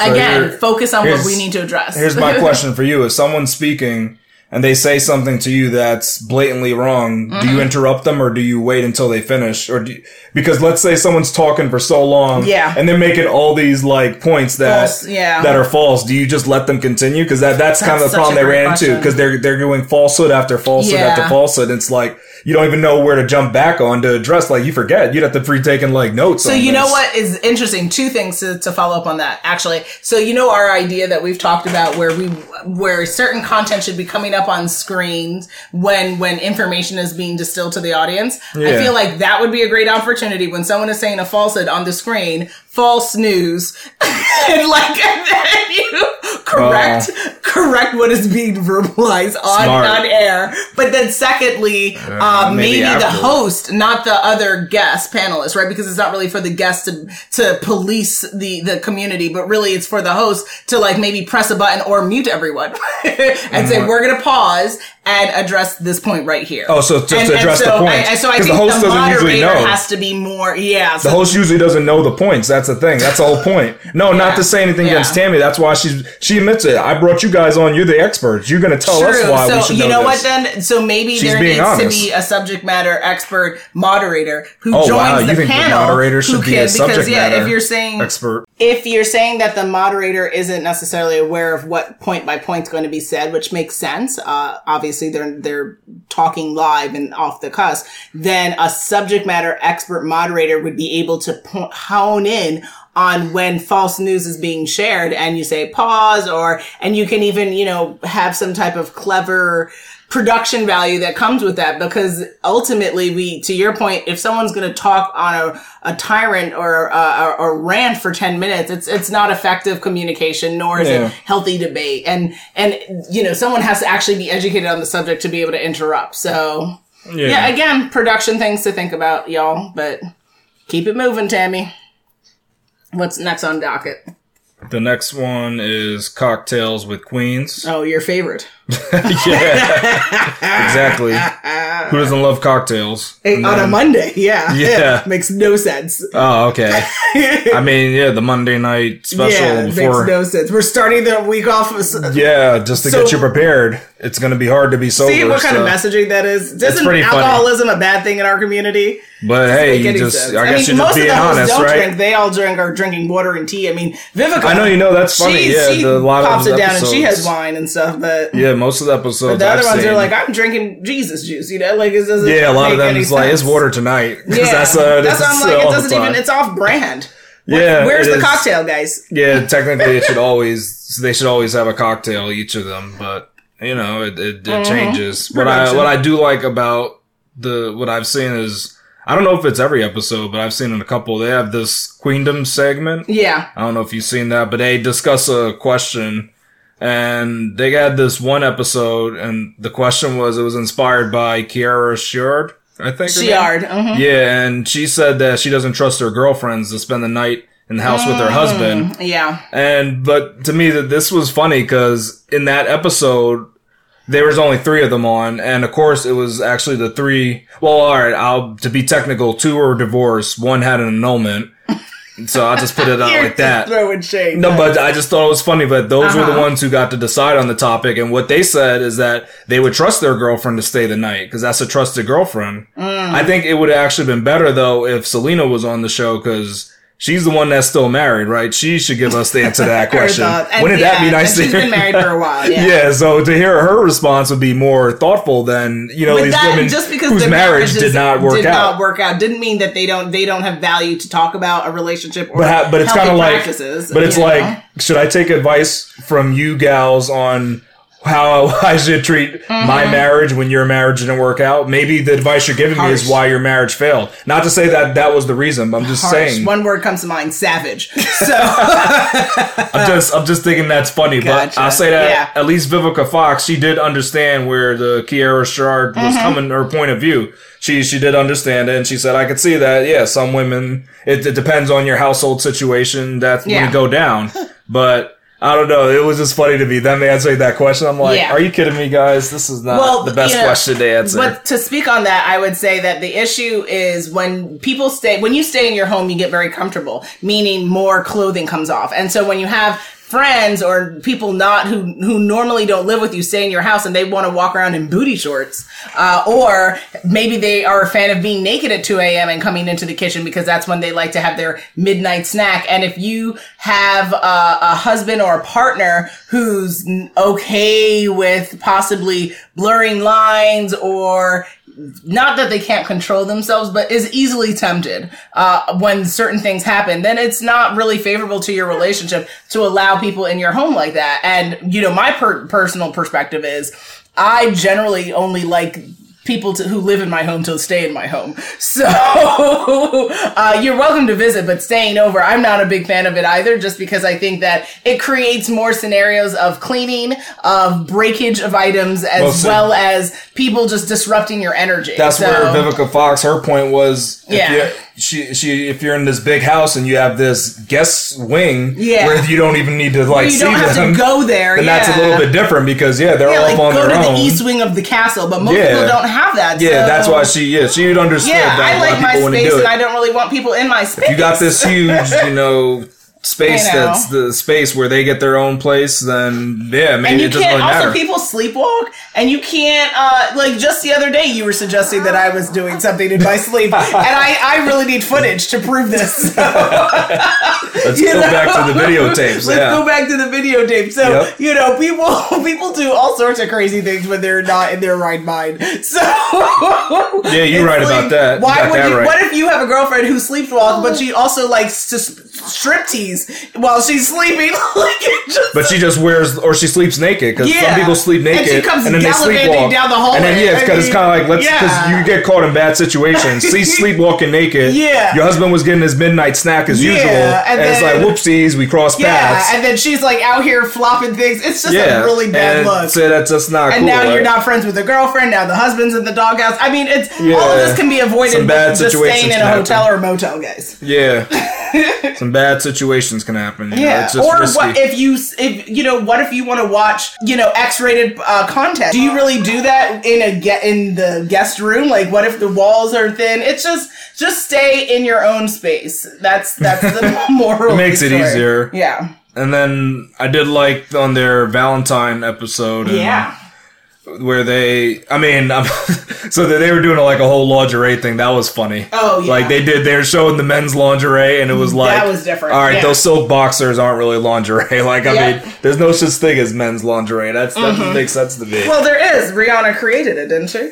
Again, here- focus on what we need to address. Here's my <laughs> question for you: If someone's speaking and they say something to you that's blatantly wrong, do Mm-hmm. you interrupt them or do you wait until they finish? Or do you, because let's say someone's talking for so long, Yeah. and they're making all these like points that False, yeah. that are false. Do you just let them continue? Because that that's, kind of the problem they ran question. into because they're they're doing falsehood after falsehood Yeah. after falsehood. It's like you don't even know where to jump back on to address. Like you forget, you'd have to pre taking like notes. So you know what is interesting? Two things to, to follow up on that actually. So you know our idea that we've talked about where we where certain content should be coming up on screens when when information is being distilled to the audience. I feel like that would be a great opportunity when someone is saying a falsehood on the screen, false news, <laughs> and like <laughs> and then you uh, correct correct what is being verbalized on Smart. on air. But then secondly, uh, maybe maybe, the host, not the other guest panelists, right? Because it's not really for the guests to to police the the community, but really it's for the host to like maybe press a button or mute everyone <laughs> and say we're gonna pause and address this point right here. Oh, so just to address the so point. I, so I 'Cause the think host the, doesn't usually moderator know. has to be more. Yeah, So The host usually doesn't know the points. That's the thing. That's the whole point. No, not to say anything Yeah. against Tammy. That's why she's she admits it. I brought you guys on. You're the experts. You're going to tell us True. why we So should you know, know what then? So maybe She's there needs honest. to be a subject matter expert moderator who Oh joins wow, the you panel. the moderator who should be can, a subject because, yeah, matter if you're saying expert? if you're saying that the moderator isn't necessarily aware of what point by point is going to be said, which makes sense. Uh, obviously, they're they're talking live and off the cuss. Then a subject matter expert moderator would be able to hone in on when false news is being shared, and you say pause, or and you can even you know have some type of clever production value that comes with that because ultimately we to your point if someone's going to talk on a, a tyrant or a, a, rant for 10 minutes it's it's not effective communication nor is Yeah. it healthy debate. And and you know someone has to actually be educated on the subject to be able to interrupt. So yeah, again production things to think about y'all but keep it moving tammy what's next on docket The next one is cocktails with queens. oh your favorite <laughs> yeah, exactly. Who doesn't love cocktails? Hey, on a monday yeah <laughs> Yeah. makes no sense Oh, okay. <laughs> I mean, yeah, the Monday night special yeah, before. makes no sense. We're starting the week off. With, yeah, just to So- get you prepared. It's going to be hard to be sober. See what kind so- of messaging that is. Isn't pretty funny. alcoholism a bad thing in our community? But hey, you just, sense. I guess mean, you're most just being of honest, don't right? drink. They all drink are drinking water and tea. I mean, Vivica. I know, you know, that's funny. She, yeah, she the, a lot pops of it down and she has wine and stuff, but. Yeah, most of the episodes. The other I've ones seen, are like, I'm drinking Jesus juice, you know, like it doesn't. yeah, a lot of them is like, it's water tonight. Yeah, that's, uh, that's why I'm like, it doesn't even. It's off brand. yeah, Where's the is. cocktail, guys? Yeah, <laughs> technically it should always they should always have a cocktail each of them, but you know it it, it changes. What I Mm-hmm. What I do like about the what I've seen is I don't know if it's every episode, but I've seen in a couple. They have this Queendom segment. Yeah. I don't know if you've seen that, but they discuss a question. And they had this one episode, and the question was, it was inspired by Kiara Shard, I think. Shiard. mhm. Yeah, and she said that she doesn't trust her girlfriends to spend the night in the house with her husband. Yeah. And but to me that this was funny because in that episode, there was only three of them on, and of course it was actually the three. Well, all right, I'll to be technical, two were divorced, one had an annulment. So I'll just put it out <laughs> like that. throwing shade. No, but I just thought it was funny. But those were the Uh-huh. ones who got to decide on the topic, and what they said is that they would trust their girlfriend to stay the night because that's a trusted girlfriend. Mm. I think it would have actually been better though if Syleena was on the show because she's the one that's still married, right? She should give us the answer to that <laughs> question. Wouldn't that be nice to she's hear? been <laughs> married for a while, yeah. yeah, so to hear her response would be more thoughtful than you know But these that, women just because whose marriage did not work did out. not work out didn't mean that they don't they don't have value to talk about a relationship or but but it's kind of like but it's you like know? should I take advice from you gals on how <laughs> I should treat my Mm-hmm. marriage when your marriage didn't work out? Maybe the advice you're giving me is why your marriage failed. Not to say that that was the reason, but I'm just Harsh. saying. One word comes to mind: savage. <laughs> So <laughs> I'm just I'm just thinking that's funny, Gotcha. but I'll say that Yeah. at least Vivica Fox, she did understand where the Kiara Shard was Mm-hmm. coming, her point of view. She she did understand it, and she said, "I could see that. Yeah, some women. It, it depends on your household situation. That's when Yeah. it go down, but." I don't know. It was just funny to me. Them answering that question. I'm like, Yeah. are you kidding me, guys? This is not well, the best you know, question to answer. But to speak on that, I would say that the issue is when people stay, when you stay in your home, you get very comfortable, meaning more clothing comes off. And so when you have friends or people not who who normally don't live with you stay in your house and they want to walk around in booty shorts uh, or maybe they are a fan of being naked at 2 a.m and coming into the kitchen because that's when they like to have their midnight snack. And if you have a, a husband or a partner who's okay with possibly blurring lines or not that they can't control themselves, but is easily tempted uh, when certain things happen, then it's not really favorable to your relationship to allow people in your home like that. And, you know, my per- personal perspective is I generally only like people to, who live in my home to stay in my home. <laughs> So uh, you're welcome to visit, but staying over, I'm not a big fan of it either, just because I think that it creates more scenarios of cleaning, of breakage of items, as Well, so- well as people just disrupting your energy. That's So- where Vivica Fox, her point was, Yeah. you she, she, if you're in this big house and you have this guest wing Yeah. where you don't even need to like you see don't have them, to go there. then yeah. that's a little bit different because yeah, they're Yeah, all like on go their to own. the east wing of the castle, but most Yeah. people don't have that. yeah, so- that's why she, yeah, she would understand Yeah, that I like my space, and I don't really want people in my space. you got this huge, you <laughs> know, space that's the space where they get their own place, then yeah, maybe and you it doesn't can't really also people sleepwalk and you can't uh like just the other day you were suggesting that i was doing something in my sleep and i i really need footage to prove this <laughs> Let's you go know? back to the videotapes. Let's yeah. go back to the videotape. So Yep. you know, people <laughs> people do all sorts of crazy things when they're not in their right mind. So Yeah, you're right about that. Why would that you? right. What if you have a girlfriend who sleepwalks, but she also likes to strip tease while she's sleeping? <laughs> like just But she just wears, or she sleeps naked because Yeah. some people sleep naked, And she comes then they sleepwalk down the hallway. And then yeah, because it's kind of like let's because yeah. you get caught in bad situations. See, <laughs> sleepwalking naked. Yeah. your husband was getting his midnight snack as Yeah, usual, and and, it's like whoopsies, we crossed yeah, paths. and then she's like out here flopping things. It's just yeah, a really bad and look. So that's just not and cool. now you're not friends with the girlfriend. Now the husband's in the doghouse. I mean, it's all of this can be avoided Some bad situations staying in a happen. hotel or a motel, guys. Yeah, <laughs> some bad situations can happen. know, Yeah. it's just Or risky. what if you if you know what if you want to watch you know X-rated uh, content? Do you really do that in a get in the guest room? Like, what if the walls are thin? It's just just stay in your own space. That's that's the <laughs> <laughs> moral. It makes it easier. Yeah. and then I did like on their Valentine episode. and- Yeah. Where they i mean um, <laughs> so that they were doing like a whole lingerie thing that was funny Oh, yeah. like they did they were showing the men's lingerie and it was like that was different, all right yeah. those silk boxers aren't really lingerie <laughs> like i Yeah. mean there's no such thing as men's lingerie that's that doesn't make sense to me Well, there is. Rihanna created it, didn't she?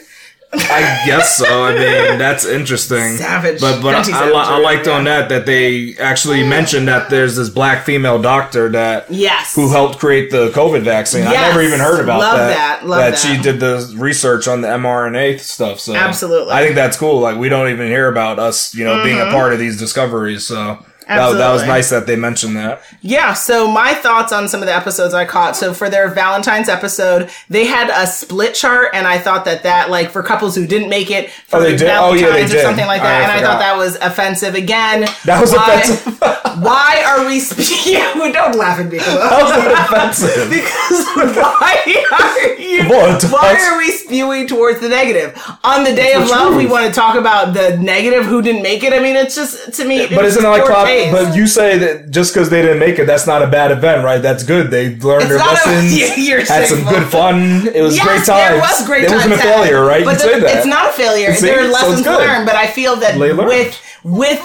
I guess so i mean that's interesting Savage. but but I, I, I liked on that that they actually mentioned that there's this black female doctor that Yes. who helped create the COVID vaccine. I never even heard about Love that. that. Love that. she did the research on the mRNA stuff. So Absolutely. I think that's cool. Like we don't even hear about us, you know, being Mm-hmm. a part of these discoveries. So That, that was nice that they mentioned that. Yeah, so my thoughts on some of the episodes I caught. So for their Valentine's episode, they had a split chart, and I thought that that, like, for couples who didn't make it for Oh, they did? Oh, Valentine's yeah, they or did. something like I that, and I thought that was offensive. Again, That was why, offensive. <laughs> why are we speaking? <laughs> Yeah, don't laugh at me. That was offensive. <laughs> Because why are you? What? Why are we spewing towards the negative on the day of the love? We want to talk about the negative who didn't make it. I mean, it's just to me. But isn't it like But you say that just because they didn't make it, that's not a bad event, right? That's good. They learned It's their a- lessons. <laughs> You're had some good fun. It was Yes, great times. there was great It wasn't a failure, right? But you the- say that. it's not a failure. See? There are it's lessons good. learned, but I feel that with with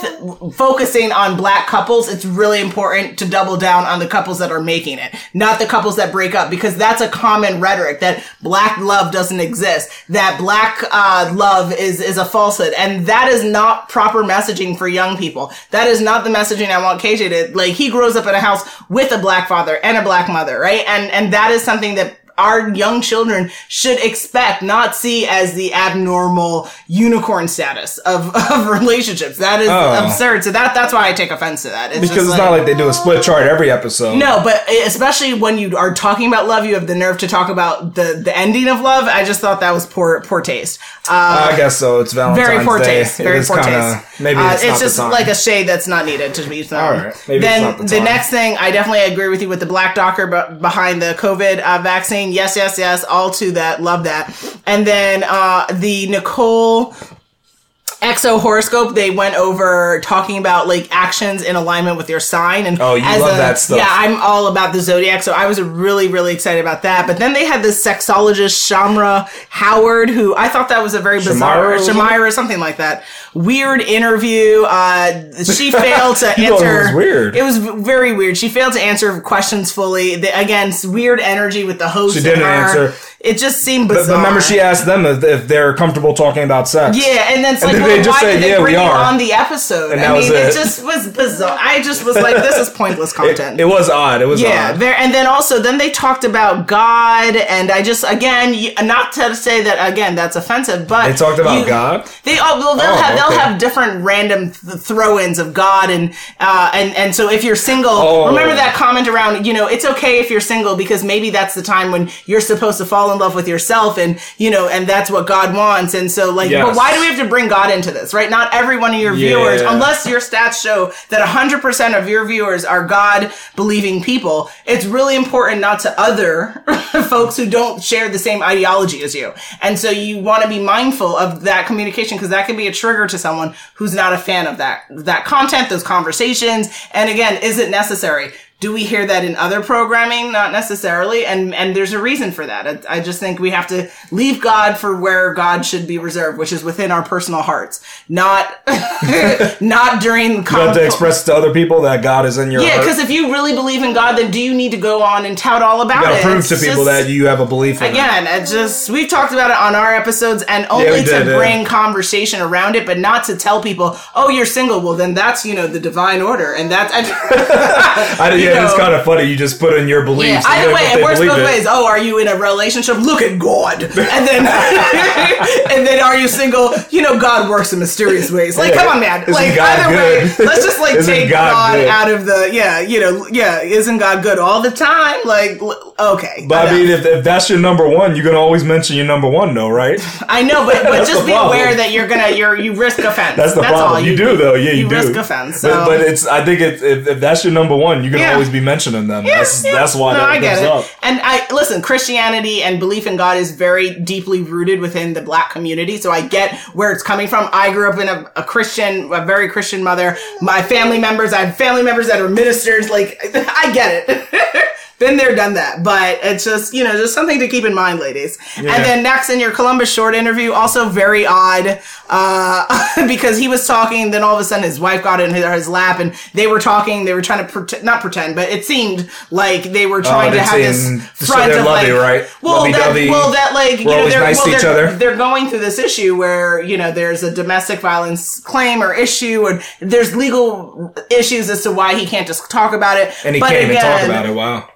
focusing on black couples, it's really important to double down on the couples that are making it, not the couples that break up, because that's a common rhetoric that black love doesn't exist, that black uh, love is is a falsehood, and that is not proper messaging for young people. That is not the messaging I want KJ to like. He grows up in a house with a black father and a black mother, right? And and that is something that our young children should expect, not see as the abnormal unicorn status of, <laughs> of relationships. That is Oh. absurd. So that that's why I take offense to that. It's because it's not like they do a split chart every episode. no, but especially when you are talking about love, you have the nerve to talk about the the ending of love. I just thought that was poor poor taste. Uh, I guess so. It's Valentine's very poor Day. taste. Very is poor kinda- taste. Maybe Uh, it's, not just the like a shade that's not needed to be thrown. All right. Maybe it's then the time. next thing, I definitely agree with you with the black doctor behind the COVID uh, vaccine. Yes, yes, yes. All to that. Love that. And then uh, the Nicole exo horoscope they went over talking about like actions in alignment with your sign and Oh, you as love a- that stuff. yeah i'm all about the zodiac so i was really really excited about that but then they had this sexologist shamyra howard who i thought that was a very bizarre Shamyra, was it? shamyra or something like that weird interview uh she <laughs> failed to thought it answer was weird. it was very weird she failed to answer questions fully the, again weird energy with the host She didn't answer. It just seemed But bizarre remember, she asked them if, they're comfortable talking about sex. yeah, and then it's And like, then well, they just said, "Yeah, we are." on the episode? And I mean, was it. it. just was bizarre. I just was like, this is pointless <laughs> content. it was odd. It was yeah, odd. there, and then also then they talked about God, and I just again, not to say that again that's offensive, but They talked about you- God? They oh, well, they'll Oh, have they'll have different random th- throw-ins of God, and uh, and and so if you're single, Oh. remember that comment around you know it's okay if you're single because maybe that's the time when you're supposed to fall in love with yourself, and you know, and that's what God wants, and so like, Yes. but why do we have to bring God into this, right? Not every one of your viewers, unless your stats show that 100% of your viewers are God believing people, it's really important not to other <laughs> folks who don't share the same ideology as you. And so you want to be mindful of that communication because that can be a trigger to someone who's not a fan of that, that content, those conversations. And again, is it necessary? Do we hear that in other programming? Not necessarily. And, and there's a reason for that. I, I just think we have to leave God for where God should be reserved, which is within our personal hearts, not, <laughs> not during You have to express to other people that God is in your yeah, because if you really believe in God, then do you need to go on and tout all about You it? prove It's to people that you have a belief in. Again, it just we've talked about it on our episodes, and only to did, yeah. bring conversation around it, but not to tell people, "Oh, you're single." Well, then that's you know the divine order, and that's <laughs> I, you <laughs> yeah, it's kind of funny. You just put in your yeah. beliefs. Either even way, it works both it. ways. Oh, are you in a relationship? Look at God, and then <laughs> and then are you single? You know, God works in mysterious ways. Like, Yeah. come on, man. Isn't like God either good? way, let's just like <laughs> Isn't take God God, out of the yeah, you know, yeah. Isn't God good all the time? Like, okay, But I mean, if, if that's your number one, you're gonna always mention your number one, though, right? I know, but but <laughs> just be problem. aware that you're gonna you're you risk offense. That's the problem. all you, do though, yeah, you, you do. risk offense. So. But, but it's I think it's if, if that's your number one, you're gonna Yeah. always be mentioning them. that's Yeah, that's why no, that I get it. up. And I listen, Christianity and belief in God is very deeply rooted within the black community. So I get where it's coming from. I grew up in a, a Christian, a very Christian mother. My family members, I have family members that are ministers. Like <laughs> I get it. <laughs> Been there, done that. But it's just, you know, just something to keep in mind, ladies. And then next in your Columbus short interview, also very odd, uh, <laughs> because he was talking, then all of a sudden his wife got in his, lap and they were talking, they were trying to pretend, not pretend, but it seemed like they were trying to have this so front they're of lovey, like, right? well, that, well, that like, you know, they're, nice well, they're, other. they're going through this issue where, you know, there's a domestic violence claim or issue and there's legal issues as to why he can't just talk about it. And he But can't even talk about it. Wow.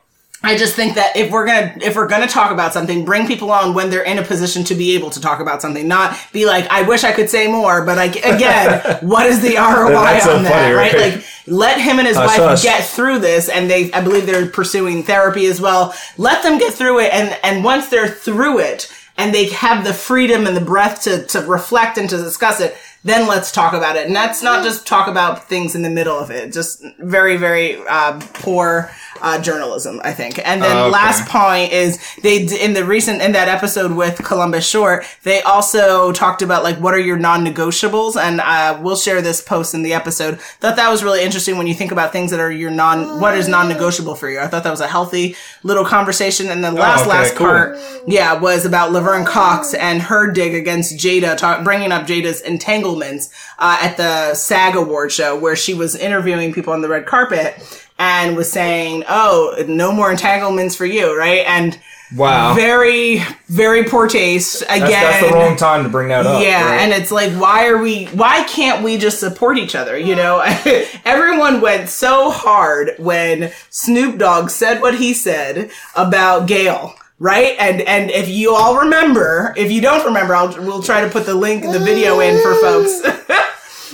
I just think that if we're gonna if we're gonna talk about something, bring people on when they're in a position to be able to talk about something, not be like, I wish I could say more, but I, again, <laughs> what is the ROI That's so on that, funny, right? right? Like, let him and his Hush, wife hush. get through this, and they, I believe they're pursuing therapy as well. Let them get through it, and and once they're through it, and they have the freedom and the breath to to reflect and to discuss it, then let's talk about it. And that's not just talk about things in the middle of it. Just very very uh, poor. Uh, journalism, I think. And then Okay. last point is they in the recent in that episode with Columbus Short, they also talked about like what are your non-negotiables, and uh, we'll share this post in the episode. Thought that was really interesting when you think about things that are your non what is non-negotiable for you. I thought that was a healthy little conversation. And then last okay, last cool. part, yeah, was about Laverne Cox and her dig against Jada, talk, bringing up Jada's entanglements uh, at the SAG award show where she was interviewing people on the red carpet and was saying, "Oh, no more entanglements for you," right? And Wow. very, very poor taste. Again, That's, that's the wrong time to bring that up. yeah, right? and it's like, why are we? Why can't we just support each other? You know, <laughs> everyone went so hard when Snoop Dogg said what he said about Gayle. Right, and and if you all remember, if you don't remember, I'll we'll try to put the link, the video in for folks,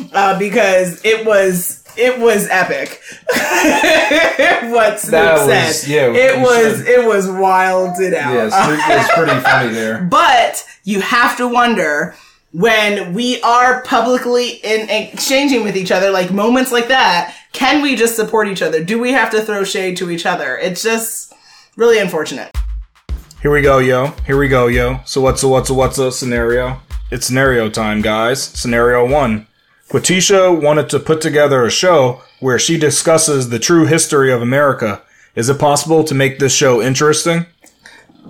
<laughs> uh, because it was it was epic. <laughs> what Snoop That said, was- yeah, it was it was wilded out. yeah, Snoop is pretty funny there. But you have to wonder when we are publicly in exchanging with each other, like moments like that, can we just support each other? Do we have to throw shade to each other? It's just really unfortunate. Here we go, yo. Here we go, yo. So what's a what's a what's a scenario? It's scenario time, guys. Scenario one. Quatisha wanted to put together a show where she discusses the true history of America. Is it possible to make this show interesting?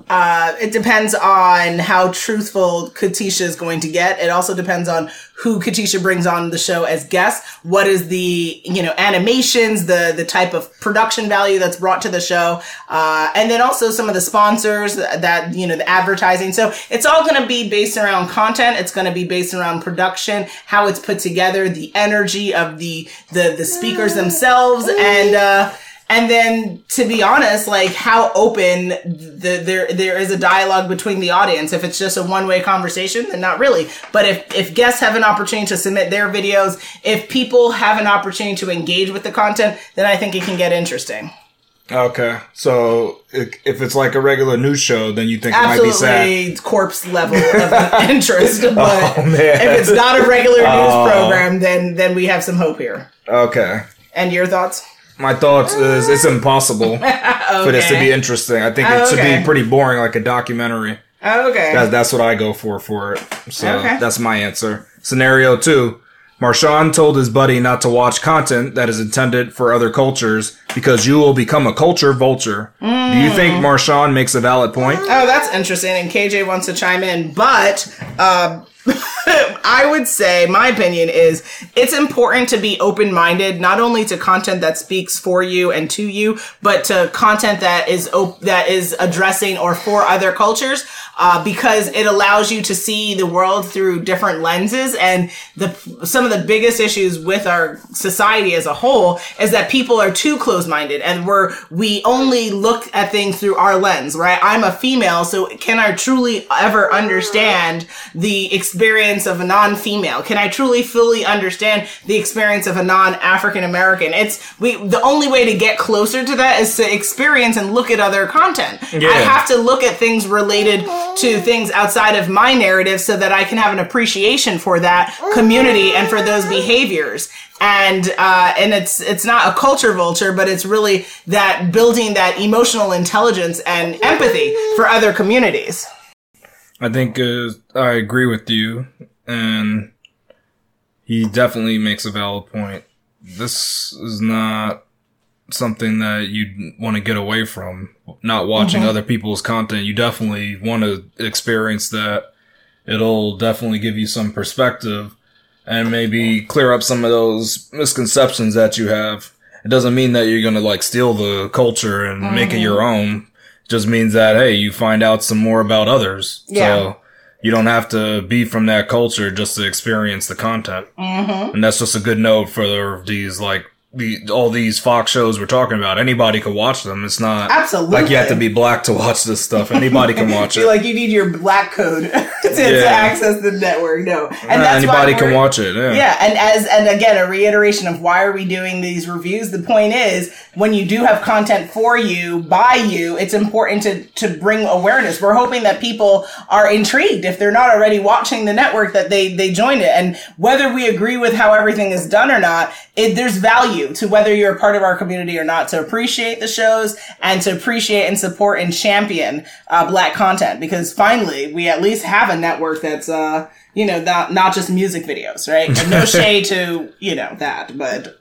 Uh, it depends on how truthful Katisha is going to get. It also depends on who Katisha brings on the show as guests. What is the, you know, animations, the, the type of production value that's brought to the show. Uh, and then also some of the sponsors that, you know, the advertising. So it's all going to be based around content. It's going to be based around production, how it's put together, the energy of the, the, the speakers themselves. And, uh, and then to be honest like how open the, there there is a dialogue between the audience. If it's just a one-way conversation then not really. But if if guests have an opportunity to submit their videos if people have an opportunity to engage with the content then i think it can get interesting. Okay, so if it's like a regular news show, then you think it might be sad. absolutely corpse level of <laughs> interest <laughs> but Oh, if it's not a regular news Oh. program then then we have some hope here. Okay, and your thoughts my thoughts is it's impossible for this to be interesting. I think it should Okay. be pretty boring, like a documentary. okay That, that's what I go for for it. So Okay. that's my answer. Scenario two. Marshawn told his buddy not to watch content that is intended for other cultures because you will become a culture vulture. Do you think Mm. Marshawn makes a valid point? Oh, that's interesting. And KJ wants to chime in, but um, I would say my opinion is it's important to be open minded, not only to content that speaks for you and to you, but to content that is op- that is addressing or for other cultures. Uh, because it allows you to see the world through different lenses, and the some of the biggest issues with our society as a whole is that people are too close-minded, and we're we only look at things through our lens, right? I'm a female, so can I truly ever understand the experience of a non-female? Can I truly fully understand the experience of a non-African American? It's we the only way to get closer to that is to experience and look at other content. I have to look at things related to things outside of my narrative so that I can have an appreciation for that community and for those behaviors. And uh, and it's it's not a culture vulture, but it's really that building that emotional intelligence and empathy for other communities. I think uh, I agree with you, and he definitely makes a valid point. This is not something that you want to get away from. Not watching other people's content, you definitely want to experience that. It'll definitely give you some perspective and maybe clear up some of those misconceptions that you have. It doesn't mean that you're going to like steal the culture and make it your own. Just means that, hey, you find out some more about others. Yeah. So you don't have to be from that culture just to experience the content. Mm-hmm. And that's just a good note for these like the all these Fox shows we're talking about. Anybody could watch them. It's not Absolutely. like you have to be black to watch this stuff. Anybody can <laughs> watch it. like you need your black code <laughs> to, to access the network. No, and Uh, that's why anybody can watch it. Yeah. Yeah, and as and again a reiteration of why are we doing these reviews? The point is when you do have content for you by you, it's important to to bring awareness. We're hoping that people are intrigued if they're not already watching the network that they they join it. And whether we agree with how everything is done or not, it, there's value to whether you're a part of our community or not to appreciate the shows and to appreciate and support and champion uh, black content because finally we at least have a network that's uh you know not not just music videos right and no <laughs> shade to you know that but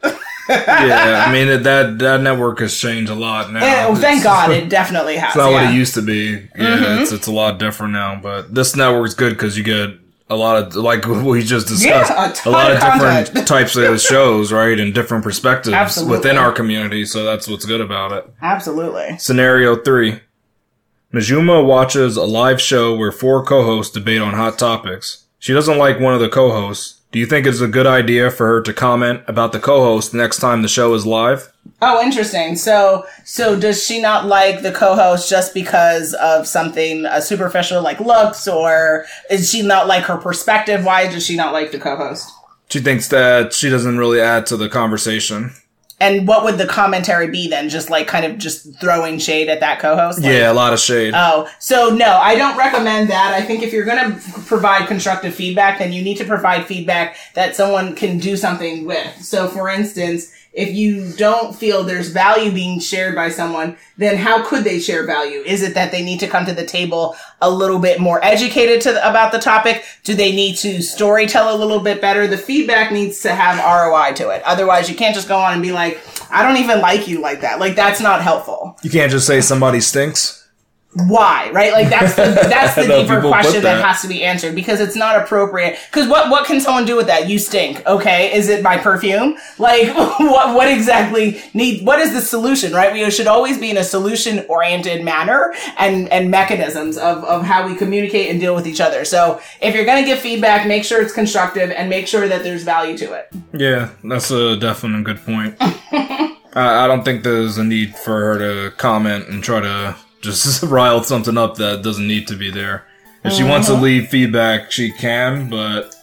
yeah. I <laughs> mean that that network has changed a lot now. thank god it <laughs> definitely has It's not yeah. what it used to be. Yeah, Mm-hmm. it's it's a lot different now. But this network's good because you get a lot of like <laughs> we just discussed Yeah, a a, lot of of different types of <laughs> shows, right, and different perspectives Absolutely. within our community. So that's what's good about it. absolutely Scenario three: Majuma watches a live show where four co-hosts debate on hot topics. She doesn't like one of the co-hosts. Do you think it's a good idea for her to comment about the co-host next time the show is live? Oh interesting so so does she not like the co-host just because of something uh, superficial like looks or is she not like her perspective why does she not like the co-host She thinks that she doesn't really add to the conversation. and what would the commentary be then just like kind of just throwing shade at that co-host Like, Yeah, a lot of shade. Oh, so no, I don't recommend that. I think if you're going to provide constructive feedback, then you need to provide feedback that someone can do something with. So, for instance, if you don't feel there's value being shared by someone, then how could they share value? Is it that they need to come to the table a little bit more educated to about the topic? Do they need to storytell a little bit better? The feedback needs to have ROI to it. Otherwise, you can't just go on and be like, I don't even like you like that. Like, that's not helpful You can't just say somebody stinks. Why right? Like that's the <laughs> that's the deeper question that. that. has to be answered because it's not appropriate. Because what what can someone do with that? You stink okay? Is it my perfume? Like <laughs> what what exactly need what is the solution right? We should always be in a solution oriented manner and and mechanisms of of how we communicate and deal with each other. So if you're going to give feedback make sure it's constructive and make sure that there's value to it. Yeah, that's a definite good point. <laughs> I, I don't think there's a need for her to comment and try to just <laughs> rile something up that doesn't need to be there. If she wants to uh-huh. leave feedback, she can, but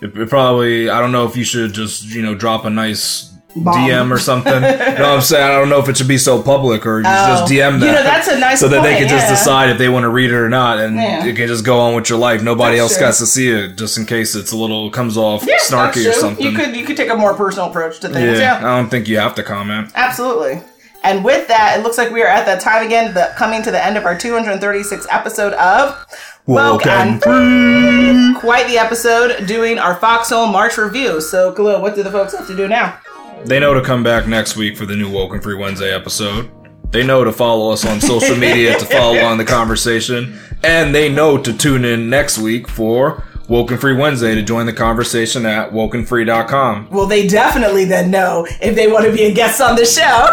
it, it probably, I don't know if you should just, you know, drop a nice Bomb. DM or something. <laughs> you know what I'm saying? I don't know if it should be so public or just Oh. DM that. You know, that's a nice So that they can just decide if they want to read it or not and Yeah. you can just go on with your life. Nobody That's else true. gets to see it just in case it's a little, comes off yeah, snarky or something. you could you could take a more personal approach to things Yeah, yeah. I don't think you have to comment. Absolutely. And with that, it looks like we are at that time again, the, coming to the end of our 236th episode of Welcome Free. Quite the episode doing our Fox Soul March review. So, Khalil, what do the folks have to do now? They know to come back next week for the new Woken Free Wednesday episode. They know to follow us on social media to follow <laughs> on the conversation. And they know to tune in next week for Woken Free Wednesday to join the conversation at wokenfree.com. Well, they definitely then know if they want to be a guest on the show <laughs>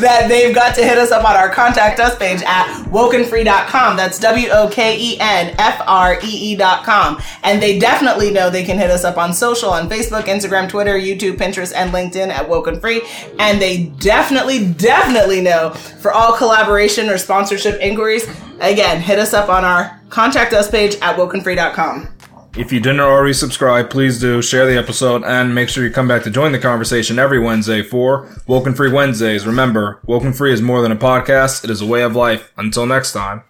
that they've got to hit us up on our contact us page at wokenfree.com. That's W O K E N F R E E.com. And they definitely know they can hit us up on social on Facebook, Instagram, Twitter, YouTube, Pinterest, and LinkedIn at Woken Free. And they definitely, definitely know for all collaboration or sponsorship inquiries, again, hit us up on our contact us page at wokenfree.com. If you didn't already subscribe, please do share the episode and make sure you come back to join the conversation every Wednesday for Woken Free Wednesdays. Remember, Woken Free is more than a podcast, it is a way of life. Until next time.